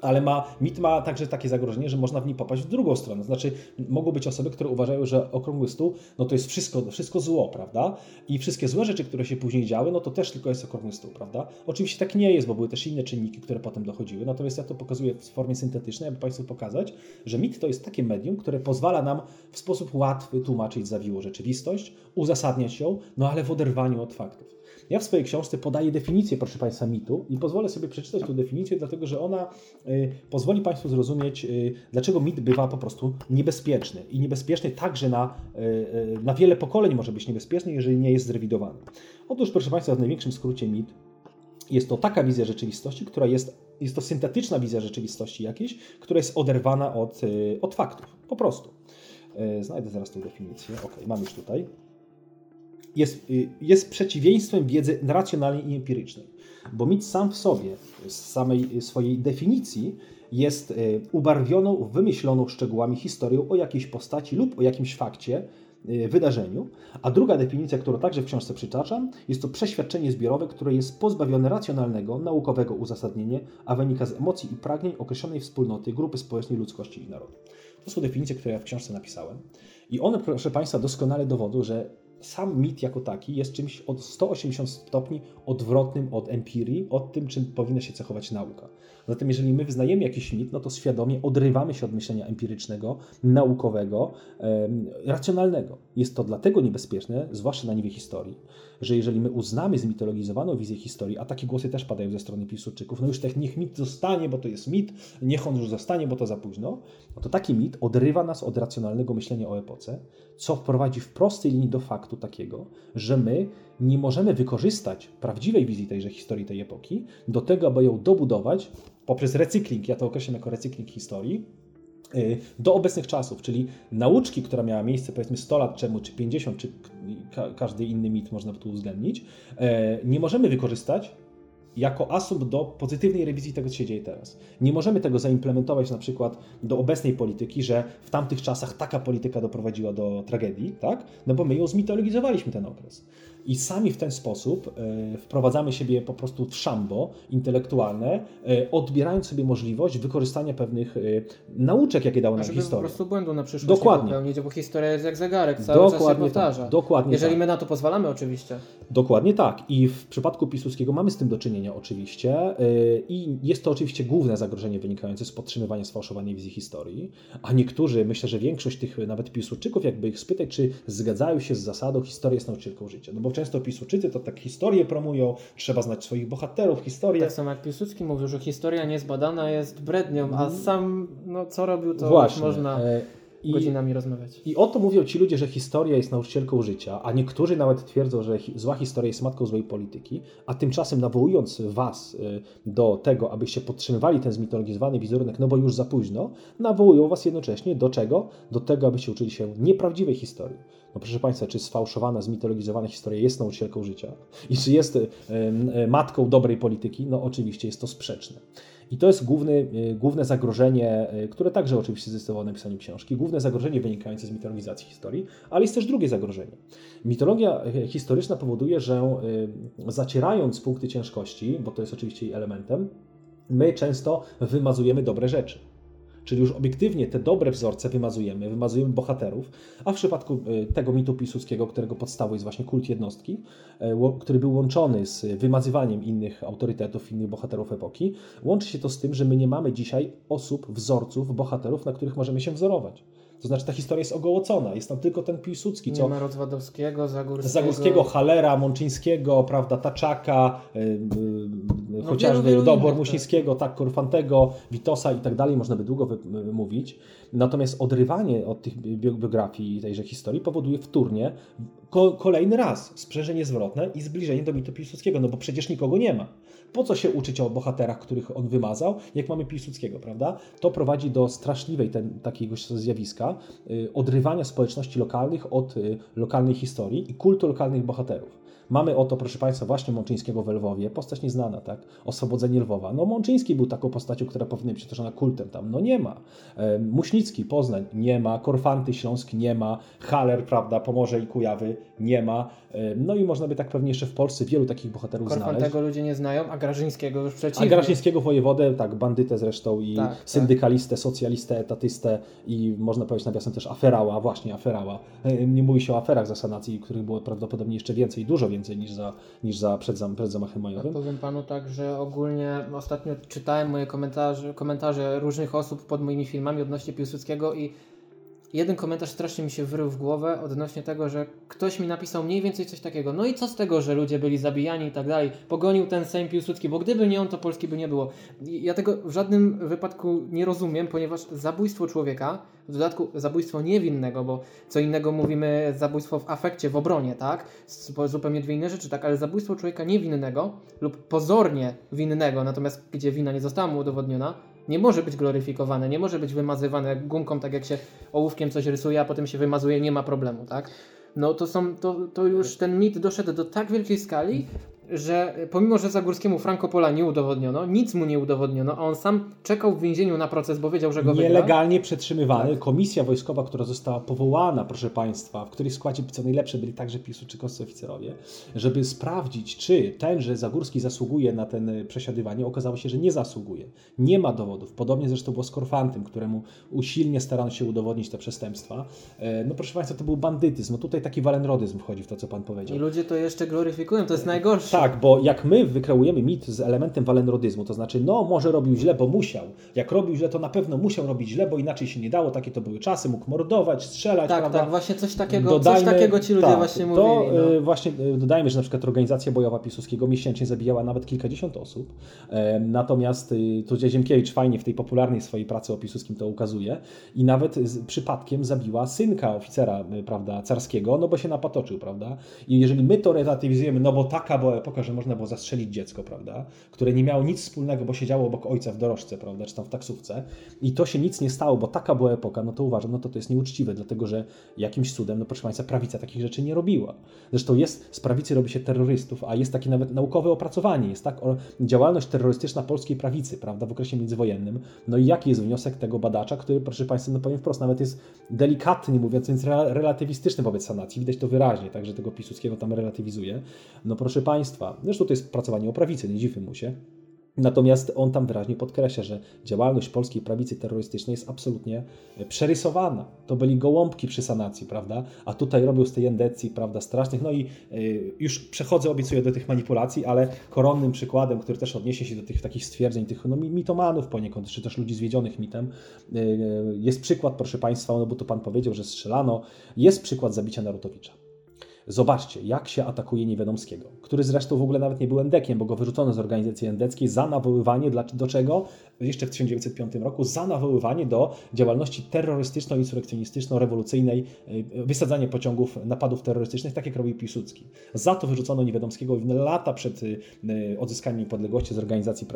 Ale ma, mit ma także takie zagrożenie, że można w niej popaść w drugą stronę. Znaczy, mogą być osoby, które uważają, że okrągły stół, no to jest wszystko, wszystko zło, prawda? I wszystkie złe rzeczy, które się później działy, no to też tylko jest okrągły stół, prawda? Oczywiście tak nie jest, bo były też inne czynniki, które potem dochodziły. Natomiast ja to pokazuję w formie syntetycznej, aby Państwu pokazać, że mit to jest takie medium, które pozwala nam w sposób łatwy tłumaczyć zawiłą rzeczywistość, uzasadniać ją, no ale w oderwaniu od faktów. Ja w swojej książce podaję definicję, proszę Państwa, mitu i pozwolę sobie przeczytać tę definicję, dlatego że ona y, pozwoli Państwu zrozumieć, y, dlaczego mit bywa po prostu niebezpieczny. I niebezpieczny także na, y, na wiele pokoleń może być niebezpieczny, jeżeli nie jest zrewidowany. Otóż, proszę Państwa, w największym skrócie mit jest to taka wizja rzeczywistości, która jest, jest to syntetyczna wizja rzeczywistości jakiejś, która jest oderwana od, od faktów. Po prostu. Znajdę zaraz tę definicję. Ok, mam już tutaj jest, y, jest przeciwieństwem wiedzy racjonalnej i empirycznej. Bo mit sam w sobie, z samej swojej definicji, jest y, ubarwioną, wymyśloną szczegółami historią o jakiejś postaci lub o jakimś fakcie, y, wydarzeniu. A druga definicja, którą także w książce przytaczam, jest to przeświadczenie zbiorowe, które jest pozbawione racjonalnego, naukowego uzasadnienia, a wynika z emocji i pragnień określonej wspólnoty, grupy społecznej, ludzkości i narodu. To są definicje, które ja w książce napisałem. I one, proszę Państwa, doskonale dowodzą, że sam mit jako taki jest czymś od 180 stopni odwrotnym od empirii, od tym, czym powinna się cechować nauka. Zatem, jeżeli my wyznajemy jakiś mit, no to świadomie odrywamy się od myślenia empirycznego, naukowego, racjonalnego. Jest to dlatego niebezpieczne, zwłaszcza na niwie historii, że jeżeli my uznamy zmitologizowaną wizję historii, a takie głosy też padają ze strony Piłsudczyków, no już tak niech mit zostanie, bo to jest mit, niech on już zostanie, bo to za późno, no to taki mit odrywa nas od racjonalnego myślenia o epoce, co wprowadzi w prostej linii do faktu takiego, że my nie możemy wykorzystać prawdziwej wizji tejże historii tej epoki do tego, aby ją dobudować poprzez recykling, ja to określam jako recykling historii, do obecnych czasów, czyli nauczki, która miała miejsce powiedzmy 100 lat temu, czy 50, czy ka każdy inny mit można by tu uwzględnić, e, nie możemy wykorzystać jako asumpt do pozytywnej rewizji tego, co się dzieje teraz. Nie możemy tego zaimplementować na przykład do obecnej polityki, że w tamtych czasach taka polityka doprowadziła do tragedii, tak? No bo my ją zmitologizowaliśmy ten okres. I sami w ten sposób e, wprowadzamy siebie po prostu w szambo intelektualne, e, odbierając sobie możliwość wykorzystania pewnych e, nauczek, jakie dała nam Żeby po historia. prostu błędu na przyszłość Dokładnie. nie popełnić, bo historia jest jak zegarek, cały czas się Dokładnie powtarza. tak. Dokładnie Jeżeli tak. my na to pozwalamy oczywiście. Dokładnie tak. I w przypadku Piłsudskiego mamy z tym do czynienia oczywiście. I jest to oczywiście główne zagrożenie wynikające z podtrzymywania sfałszowanej wizji historii. A niektórzy, myślę, że większość tych nawet Piłsudczyków, jakby ich spytać, czy zgadzają się z zasadą historia jest nauczycielką życia. No bo często Piłsudczycy to tak historię promują, trzeba znać swoich bohaterów, historię. Tak samo jak Piłsudski mówił, że historia niezbadana jest brednią, a sam no, co robił, to Właśnie. można... I- godzinami rozmawiać. I o to mówią ci ludzie, że historia jest nauczycielką życia, a niektórzy nawet twierdzą, że hi- zła historia jest matką złej polityki, a tymczasem nawołując was y, do tego, abyście podtrzymywali ten zmitologizowany wizerunek, no bo już za późno, nawołują was jednocześnie do czego? Do tego, abyście uczyli się nieprawdziwej historii. No proszę Państwa, czy sfałszowana, zmitologizowana historia jest nauczycielką życia? I czy jest y, y, matką dobrej polityki? No oczywiście jest to sprzeczne. I to jest główny, y, główne zagrożenie, y, które także oczywiście zdecydowało napisanie książki, główne zagrożenie wynikające z mitologizacji historii, ale jest też drugie zagrożenie. Mitologia y, historyczna powoduje, że zacierając punkty ciężkości, bo to jest oczywiście jej elementem, my często wymazujemy dobre rzeczy. Czyli już obiektywnie te dobre wzorce wymazujemy, wymazujemy bohaterów, a w przypadku y, tego mitu Piłsudskiego, którego podstawą jest właśnie kult jednostki, y, który był łączony z wymazywaniem innych autorytetów, innych bohaterów epoki, łączy się to z tym, że my nie mamy dzisiaj osób, wzorców, bohaterów, na których możemy się wzorować. To znaczy ta historia jest ogołocona, jest tam tylko ten Piłsudski, Nie co ma Rozwadowskiego, Zagórskiego. Zagórskiego, Halera, Mączyńskiego, prawda, Taczaka, y, y, No, chociażby wielu, wielu Dobor innych, Musińskiego, tak, Korfantego, Witosa i tak dalej, można by długo mówić. Natomiast odrywanie od tych bi- biografii tejże historii powoduje wtórnie ko, kolejny raz sprzężenie zwrotne i zbliżenie do mitu Piłsudskiego, no bo przecież nikogo nie ma. Po co się uczyć o bohaterach, których on wymazał, jak mamy Piłsudskiego, prawda? To prowadzi do straszliwej ten, takiego zjawiska y, odrywania społeczności lokalnych od y, lokalnej historii i kultu lokalnych bohaterów. Mamy oto, proszę Państwa, właśnie Mączyńskiego w Lwowie, postać nieznana, tak? Oswobodzenie Lwowa. No Mączyński był taką postacią, która powinna być przetoczona kultem tam. No nie ma. E, Muśnicki, Poznań, nie ma. Korfanty, Śląsk, nie ma. Haller, prawda, Pomorze i Kujawy, nie ma. E, No i można by tak pewnie jeszcze w Polsce wielu takich bohaterów znaleźć. Korfantego ludzie nie znają, a Grażyńskiego już przeciwnie. A Graszyńskiego wojewodę, tak, bandytę zresztą i Tak, tak. syndykalistę, socjalistę, etatystę i można powiedzieć nawiasem też aferała, właśnie aferała. E, Nie mówi się o aferach za sanacji, których było prawdopodobnie jeszcze więcej, dużo więcej niż za, niż za przed, zam, przed zamachem majowym. Powiem panu tak, że ogólnie ostatnio czytałem moje komentarze, komentarze różnych osób pod moimi filmami odnośnie Piłsudskiego i jeden komentarz strasznie mi się wyrył w głowę odnośnie tego, że ktoś mi napisał mniej więcej coś takiego. No i co z tego, że ludzie byli zabijani i tak dalej. Pogonił ten Sejm Piłsudski, bo gdyby nie on, to Polski by nie było. Ja tego w żadnym wypadku nie rozumiem, ponieważ zabójstwo człowieka, w dodatku zabójstwo niewinnego, bo co innego mówimy zabójstwo w afekcie, w obronie, tak? Zup- Zupełnie dwie inne rzeczy, tak? Ale zabójstwo człowieka niewinnego lub pozornie winnego, natomiast gdzie wina nie została mu udowodniona, nie może być gloryfikowane, nie może być wymazywane gumką, tak jak się ołówkiem coś rysuje, a potem się wymazuje, nie ma problemu, tak? No to są, to, to już ten mit doszedł do tak wielkiej skali, że pomimo, że Zagórskiemu Franco Pola nie udowodniono, nic mu nie udowodniono, a on sam czekał w więzieniu na proces, bo wiedział, że go wygra. Nielegalnie przetrzymywany. Tak. Komisja wojskowa, która została powołana, proszę Państwa, w której składzie co najlepsze byli także piłsudczykowscy oficerowie, żeby sprawdzić, czy tenże Zagórski zasługuje na ten y, przesiadywanie, okazało się, że nie zasługuje. Nie ma dowodów. Podobnie zresztą było z Korfantem, któremu usilnie starano się udowodnić te przestępstwa. E, No proszę Państwa, to był bandytyzm. No tutaj taki walenrodyzm wchodzi w to, co Pan powiedział. I ludzie to jeszcze gloryfikują, to jest najgorsze. Tak, bo jak my wykreujemy mit z elementem walenrodyzmu, to znaczy, no może robił źle, bo musiał. Jak robił źle, to na pewno musiał robić źle, bo inaczej się nie dało, takie to były czasy, mógł mordować, strzelać, tak, prawda? tak, właśnie coś takiego, coś takiego ci ludzie tak, właśnie to, mówili. No. e, właśnie e, dodajmy, że na przykład organizacja bojowa Piłsudskiego miesięcznie zabijała nawet kilkadziesiąt osób. Natomiast e, tu Ziemkiewicz fajnie w tej popularnej swojej pracy o Piłsudskim to ukazuje i nawet przypadkiem zabiła synka oficera, prawda, carskiego, no bo się napatoczył, prawda? I jeżeli my to relatywizujemy, no bo taka była epoka, że można było zastrzelić dziecko, prawda? Które nie miało nic wspólnego, bo siedziało obok ojca w dorożce, prawda, czy tam w taksówce i to się nic nie stało, bo taka była epoka, no to uważam, no to to jest nieuczciwe, dlatego że jakimś cudem, no proszę Państwa, prawica takich rzeczy nie robiła. Zresztą jest, z prawicy robi się terrorystów, a jest takie nawet naukowe opracowanie, jest tak, o działalność terrorystyczna polskiej prawicy, prawda, w okresie międzywojennym. No i jaki jest wniosek tego badacza, który, proszę Państwa, no powiem wprost, nawet jest delikatnie mówiąc, więc re- relatywistyczny wobec sanacji, widać to wyraźnie, także tego Piłsudskiego tam relatywizuje. No proszę Państwa, zresztą to jest pracowanie o prawicy, nie dziwmy mu się. Natomiast on tam wyraźnie podkreśla, że działalność polskiej prawicy terrorystycznej jest absolutnie e, przerysowana. To byli gołąbki przy sanacji, prawda? A tutaj robią z tej endecji, prawda, strasznych. No i y, już przechodzę, obiecuję do tych manipulacji, ale koronnym przykładem, który też odniesie się do tych takich stwierdzeń, tych no, mi- mitomanów poniekąd, czy też ludzi zwiedzionych mitem, y, jest przykład, proszę Państwa, no bo to Pan powiedział, że strzelano, jest przykład zabicia Narutowicza. Zobaczcie, jak się atakuje Niewiadomskiego, który zresztą w ogóle nawet nie był endekiem, bo go wyrzucono z organizacji endeckiej za nawoływanie dla, do czego? Jeszcze w 1905 roku za nawoływanie do działalności terrorystyczno-insurekcjonistyczno-rewolucyjnej, y, wysadzanie pociągów, napadów terrorystycznych, tak jak robił Piłsudski. Za to wyrzucono Niewiadomskiego lata przed y, odzyskaniem niepodległości z organizacji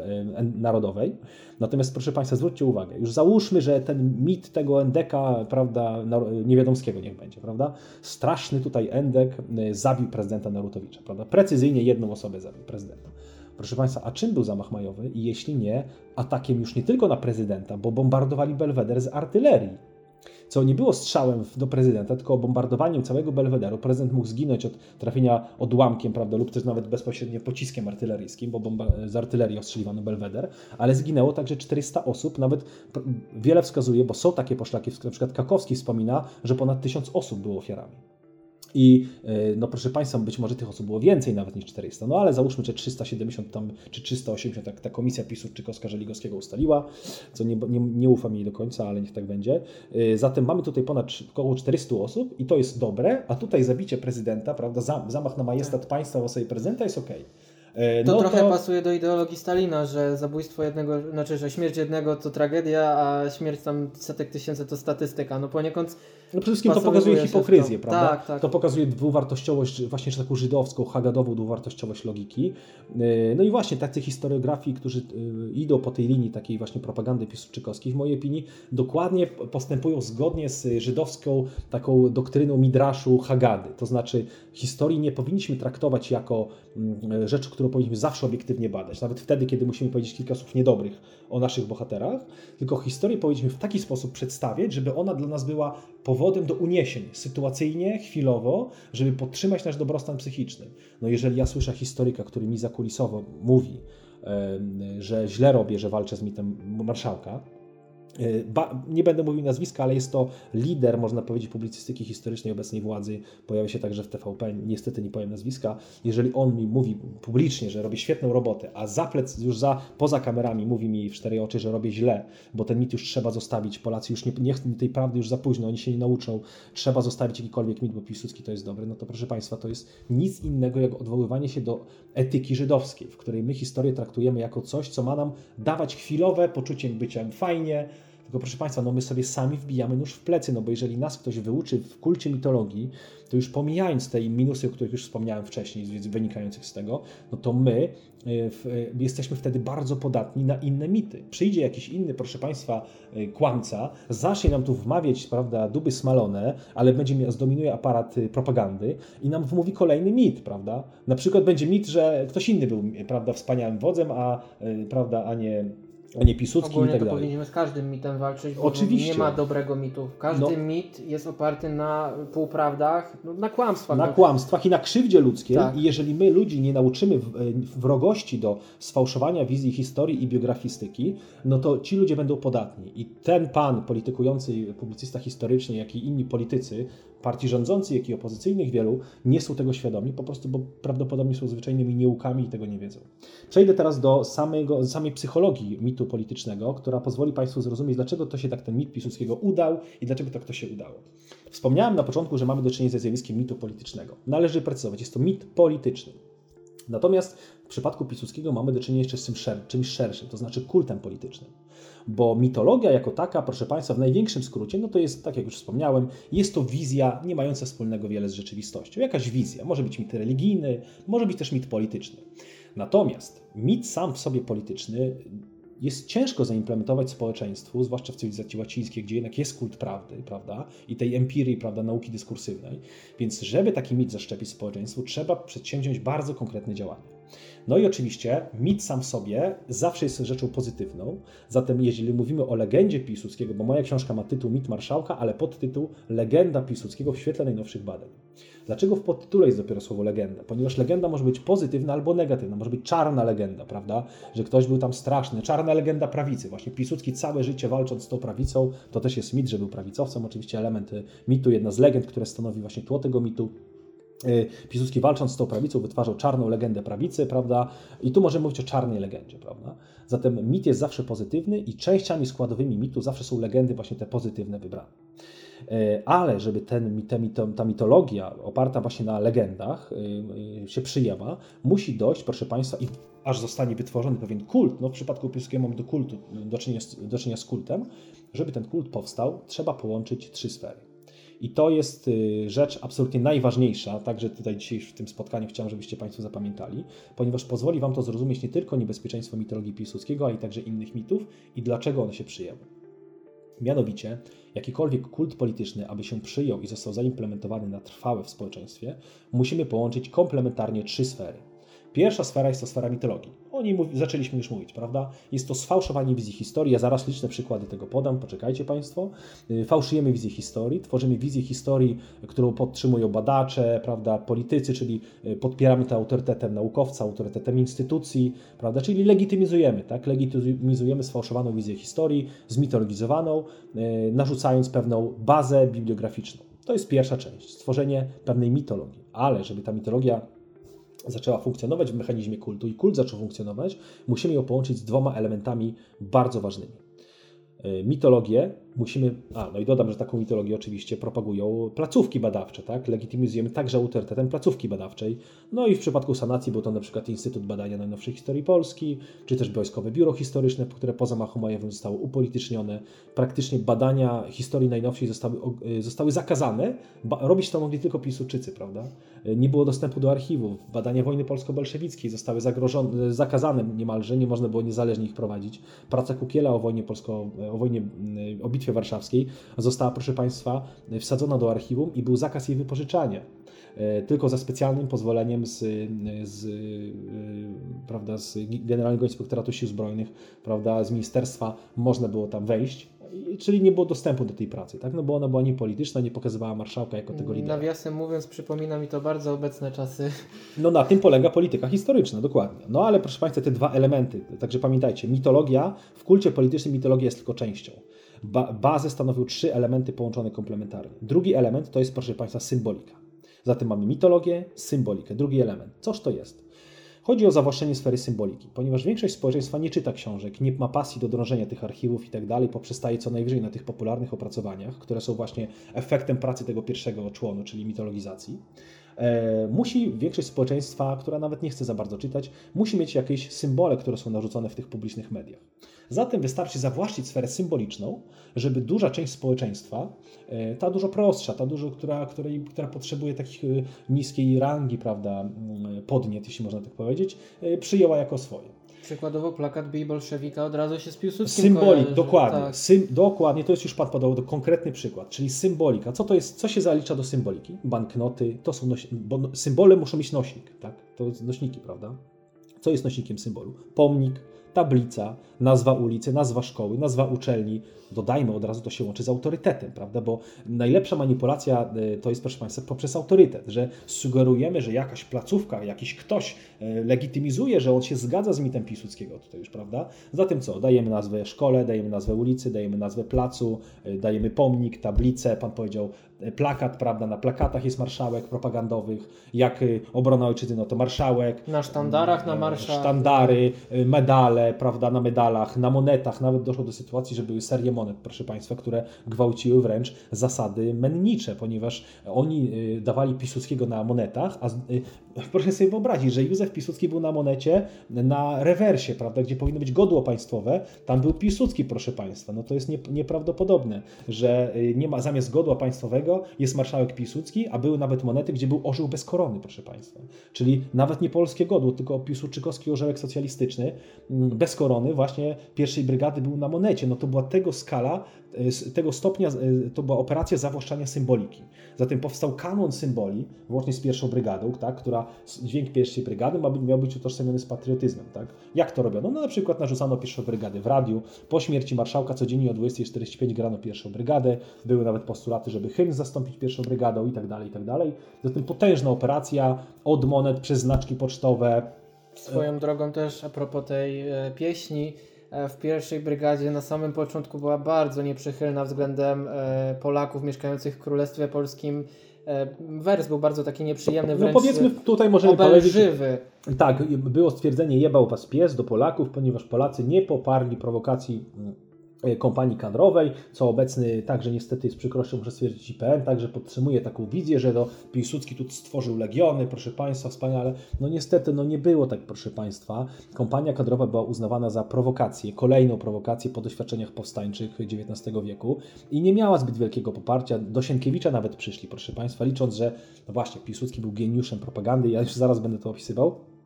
narodowej. Natomiast proszę Państwa, zwróćcie uwagę, już załóżmy, że ten mit tego endeka, prawda, Niewiadomskiego niech będzie, prawda? Straszny tutaj endek zabił prezydenta Narutowicza, prawda? Precyzyjnie jedną osobę zabił prezydenta. Proszę Państwa, a czym był zamach majowy? I jeśli nie, atakiem już nie tylko na prezydenta, bo bombardowali Belweder z artylerii. Co nie było strzałem do prezydenta, tylko bombardowaniem całego Belwederu. Prezydent mógł zginąć od trafienia odłamkiem, prawda, lub też nawet bezpośrednio pociskiem artyleryjskim, bo bomba, z artylerii ostrzeliwano Belweder, ale zginęło także 400 osób. Nawet wiele wskazuje, bo są takie poszlaki, na przykład Kakowski wspomina, że ponad 1000 osób było ofiarami. I e, no proszę Państwa, być może tych osób było więcej nawet niż 400, no ale załóżmy, że 370 tam, czy 380, tak ta komisja PiSu Czykowska Żeligowskiego ustaliła, co nie, nie, nie ufam jej do końca, ale niech tak będzie. E, zatem mamy tutaj ponad około 400 osób i to jest dobre, a tutaj zabicie prezydenta, prawda, zamach na majestat tak. państwa w osobie prezydenta jest ok. E, to no trochę to... pasuje do ideologii Stalina, że zabójstwo jednego, znaczy, że śmierć jednego to tragedia, a śmierć tam setek tysięcy to statystyka. No poniekąd no przede wszystkim to pokazuje hipokryzję, prawda? Tak, tak. To pokazuje dwuwartościowość, właśnie taką żydowską, hagadową dwuwartościowość logiki. E, no i właśnie tacy historiografii, którzy e, idą po tej linii takiej właśnie propagandy piłsudczykowskiej, w mojej opinii, dokładnie postępują zgodnie z żydowską taką doktryną Midraszu Hagady. To znaczy historii nie powinniśmy traktować jako mm, rzecz, którą powinniśmy zawsze obiektywnie badać. Nawet wtedy, kiedy musimy powiedzieć kilka słów niedobrych o naszych bohaterach, tylko historię powinniśmy w taki sposób przedstawiać, żeby ona dla nas była powodem do uniesień, sytuacyjnie, chwilowo, żeby podtrzymać nasz dobrostan psychiczny. No jeżeli ja słyszę historyka, który mi zakulisowo mówi, że źle robię, że walczę z mitem marszałka, ba, nie będę mówił nazwiska, ale jest to lider, można powiedzieć, publicystyki historycznej obecnej władzy. Pojawia się także w TVP, niestety nie powiem nazwiska. Jeżeli on mi mówi publicznie, że robi świetną robotę, a za plec, już za, poza kamerami mówi mi w cztery oczy, że robię źle, bo ten mit już trzeba zostawić, Polacy już nie, nie tej prawdy już za późno, oni się nie nauczą, trzeba zostawić jakikolwiek mit, bo Piłsudski to jest dobry, no to proszę Państwa, to jest nic innego jak odwoływanie się do etyki żydowskiej, w której my historię traktujemy jako coś, co ma nam dawać chwilowe poczucie bycia fajnie, tylko proszę Państwa, no my sobie sami wbijamy nóż w plecy, no bo jeżeli nas ktoś wyuczy w kulcie mitologii, to już pomijając te minusy, o których już wspomniałem wcześniej, wynikających z tego, no to my e, w, e, jesteśmy wtedy bardzo podatni na inne mity. Przyjdzie jakiś inny, proszę Państwa, e, kłamca, zacznie nam tu wmawiać, prawda, duby smalone, ale będzie zdominuje aparat propagandy i nam wmówi kolejny mit, prawda? Na przykład będzie mit, że ktoś inny był, prawda, wspaniałym wodzem, a, prawda, a nie a nie Piłsudski Ogólnie i tak to dalej. powinniśmy z każdym mitem walczyć, bo Oczywiście. nie ma dobrego mitu. Każdy no. mit jest oparty na półprawdach, no, na kłamstwach. Na no. kłamstwach i na krzywdzie ludzkiej tak. i jeżeli my ludzi nie nauczymy wrogości do sfałszowania wizji historii i biografistyki, no to ci ludzie będą podatni. I ten pan politykujący, publicysta historyczny, jak i inni politycy, partii rządzących, jak i opozycyjnych wielu, nie są tego świadomi, po prostu, bo prawdopodobnie są zwyczajnymi nieukami i tego nie wiedzą. Przejdę teraz do samego, samej psychologii mitu politycznego, która pozwoli Państwu zrozumieć, dlaczego to się tak ten mit Piłsudskiego udał i dlaczego tak to się udało. Wspomniałem na początku, że mamy do czynienia ze zjawiskiem mitu politycznego. Należy precyzować, jest to mit polityczny. Natomiast w przypadku Piłsudskiego mamy do czynienia jeszcze z czymś, szer czymś szerszym, to znaczy kultem politycznym. Bo mitologia jako taka, proszę Państwa, w największym skrócie, no to jest, tak jak już wspomniałem, jest to wizja nie mająca wspólnego wiele z rzeczywistością. Jakaś wizja. Może być mit religijny, może być też mit polityczny. Natomiast mit sam w sobie polityczny jest ciężko zaimplementować społeczeństwu, zwłaszcza w cywilizacji łacińskiej, gdzie jednak jest kult prawdy, prawda, i tej empirii, prawda, nauki dyskursywnej. Więc żeby taki mit zaszczepić społeczeństwu, trzeba przedsięwziąć bardzo konkretne działania. No i oczywiście mit sam w sobie zawsze jest rzeczą pozytywną. Zatem jeżeli mówimy o legendzie Piłsudskiego, bo moja książka ma tytuł Mit Marszałka, ale podtytuł Legenda Piłsudskiego w świetle najnowszych badań. Dlaczego w podtytule jest dopiero słowo legenda? Ponieważ legenda może być pozytywna albo negatywna, może być czarna legenda, prawda? Że ktoś był tam straszny. Czarna legenda prawicy. Właśnie Piłsudski całe życie walcząc z tą prawicą, to też jest mit, że był prawicowcem, oczywiście element mitu, jedna z legend, które stanowi właśnie tło tego mitu. Y, Piłsudski walcząc z tą prawicą wytwarzał czarną legendę prawicy, prawda? I tu możemy mówić o czarnej legendzie, prawda? Zatem mit jest zawsze pozytywny i częściami składowymi mitu zawsze są legendy właśnie te pozytywne wybrane. E, ale żeby ten, ta mitologia oparta właśnie na legendach się przyjęła, musi dojść, proszę Państwa, i aż zostanie wytworzony pewien kult, no w przypadku Piłsudskiego mamy do kultu, do czynienia, do czynienia z kultem, żeby ten kult powstał, trzeba połączyć trzy sfery. I to jest y, rzecz absolutnie najważniejsza, także tutaj dzisiaj w tym spotkaniu chciałem, żebyście Państwo zapamiętali, ponieważ pozwoli Wam to zrozumieć nie tylko niebezpieczeństwo mitologii Piłsudskiego, ale i także innych mitów i dlaczego one się przyjęły. Mianowicie, jakikolwiek kult polityczny, aby się przyjął i został zaimplementowany na trwałe w społeczeństwie, musimy połączyć komplementarnie trzy sfery. Pierwsza sfera jest to sfera mitologii. O niej mów, zaczęliśmy już mówić, prawda? Jest to sfałszowanie wizji historii. Ja zaraz liczne przykłady tego podam, poczekajcie Państwo. Y, fałszujemy wizję historii, tworzymy wizję historii, którą podtrzymują badacze, prawda, politycy, czyli y, podpieramy to autorytetem naukowca, autorytetem instytucji, prawda, czyli legitymizujemy, tak? Legitymizujemy sfałszowaną wizję historii, zmitologizowaną, y, narzucając pewną bazę bibliograficzną. To jest pierwsza część, stworzenie pewnej mitologii. Ale żeby ta mitologia zaczęła funkcjonować w mechanizmie kultu i kult zaczął funkcjonować, musimy ją połączyć z dwoma elementami bardzo ważnymi. E, mitologię musimy, a no i dodam, że taką mitologię oczywiście propagują placówki badawcze, tak? Legitymizujemy także autorytetem placówki badawczej. No i w przypadku sanacji był to na przykład Instytut Badania Najnowszej Historii Polski, czy też Wojskowe Biuro Historyczne, które po zamachu majowym zostało upolitycznione. Praktycznie badania historii najnowszej zostały, y, zostały zakazane. Ba robić to mogli tylko Piłsudczycy, prawda? Y, nie było dostępu do archiwów. Badania wojny polsko-bolszewickiej zostały zagrożone, zakazane niemalże, nie można było niezależnie ich prowadzić. Praca Kukiela o wojnie polsko, o wojnie, y, o bitwie Warszawskiej, została, proszę Państwa, wsadzona do archiwum i był zakaz jej wypożyczania. E, tylko za specjalnym pozwoleniem z, z, e, prawda, z Generalnego Inspektoratu Sił Zbrojnych, prawda, z ministerstwa można było tam wejść, czyli nie było dostępu do tej pracy, tak? no bo ona była niepolityczna, nie pokazywała marszałka jako tego lidera. Nawiasem mówiąc, przypomina mi to bardzo obecne czasy. No na tym polega polityka historyczna, dokładnie. No ale proszę Państwa, te dwa elementy, także pamiętajcie, mitologia, w kulcie politycznym mitologia jest tylko częścią. Ba bazę stanowią trzy elementy połączone komplementarnie. Drugi element to jest, proszę Państwa, symbolika. Zatem mamy mitologię, symbolikę. Drugi element. Coż to jest? Chodzi o zawłaszczenie sfery symboliki, ponieważ większość społeczeństwa nie czyta książek, nie ma pasji do drążenia tych archiwów i tak dalej, poprzestaje co najwyżej na tych popularnych opracowaniach, które są właśnie efektem pracy tego pierwszego członu, czyli mitologizacji. E, musi większość społeczeństwa, która nawet nie chce za bardzo czytać, musi mieć jakieś symbole, które są narzucone w tych publicznych mediach. Zatem wystarczy zawłaszczyć sferę symboliczną, żeby duża część społeczeństwa, e, ta dużo prostsza, ta dużo, która, której, która potrzebuje takich e, niskiej rangi, prawda, mm, podniet, jeśli można tak powiedzieć, przyjęła jako swoje. Przykładowo plakat bij bolszewika od razu się z Piłsudskim Symbolik, kojarzy, dokładnie. Tak. Sym, dokładnie, to jest już Pan podał do konkretny przykład, czyli symbolika. Co to jest, co się zalicza do symboliki? Banknoty, to są noś, bo symbole muszą mieć nośnik, tak? To nośniki, prawda? Co jest nośnikiem symbolu? Pomnik, tablica, nazwa ulicy, nazwa szkoły, nazwa uczelni. Dodajmy od razu, to się łączy z autorytetem, prawda? Bo najlepsza manipulacja e, to jest, proszę Państwa, poprzez autorytet, że sugerujemy, że jakaś placówka, jakiś ktoś e, legitymizuje, że on się zgadza z mitem Piłsudskiego tutaj już, prawda? Zatem co? Dajemy nazwę szkole, dajemy nazwę ulicy, dajemy nazwę placu, e, dajemy pomnik, tablicę, Pan powiedział plakat, prawda? Na plakatach jest marszałek propagandowych, jak obrona ojczyzny, no to marszałek. Na sztandarach na marszałek. Sztandary, medale, prawda, na medalach, na monetach, nawet doszło do sytuacji, że były serie monet, proszę Państwa, które gwałciły wręcz zasady mennicze, ponieważ oni y, dawali Piłsudskiego na monetach, a y, proszę sobie wyobrazić, że Józef Piłsudski był na monecie na rewersie, prawda, gdzie powinno być godło państwowe, tam był Piłsudski, proszę Państwa. No to jest nieprawdopodobne, że y, nie ma zamiast godła państwowego jest marszałek Piłsudski, a były nawet monety, gdzie był orzeł bez korony, proszę Państwa. Czyli nawet nie polskie godło, tylko piłsudczykowski orzełek socjalistyczny mm, bez korony właśnie pierwszej brygady był na monecie. No to była tego skala, e, tego stopnia, e, to była operacja zawłaszczania symboliki. Zatem powstał kanon symboli, włącznie z pierwszą brygadą, tak, która dźwięk pierwszej brygady miał być utożsamiony z patriotyzmem. Tak? Jak to robiono? No na przykład narzucano pierwszą brygadę w radiu. Po śmierci marszałka codziennie o 20.45 grano pierwszą brygadę. Były nawet postulaty, żeby hymn zastąpić pierwszą brygadą i tak dalej, i tak dalej. Zatem potężna operacja od monet przez znaczki pocztowe, Swoją drogą też a propos tej e, pieśni, w pierwszej brygadzie na samym początku była bardzo nieprzychylna względem e, Polaków mieszkających w Królestwie Polskim. Wers był bardzo taki nieprzyjemny, wręcz No powiedzmy tutaj możemy obelżywy. powiedzieć... Tak, było stwierdzenie jebał was pies do Polaków, ponieważ Polacy nie poparli prowokacji mm, e, kompanii kadrowej, co obecny także niestety z przykrością muszę stwierdzić IPN, także podtrzymuje taką wizję, że to Piłsudski tu stworzył legiony, proszę Państwa, wspaniale. No niestety, no nie było tak, proszę Państwa. Kompania kadrowa była uznawana za prowokację, kolejną prowokację po doświadczeniach powstańczych XIX wieku i nie miała zbyt wielkiego poparcia. Do Sienkiewicza nawet przyszli, proszę Państwa, licząc, że no właśnie, Piłsudski był geniuszem propagandy, ja już zaraz będę to opisywał e,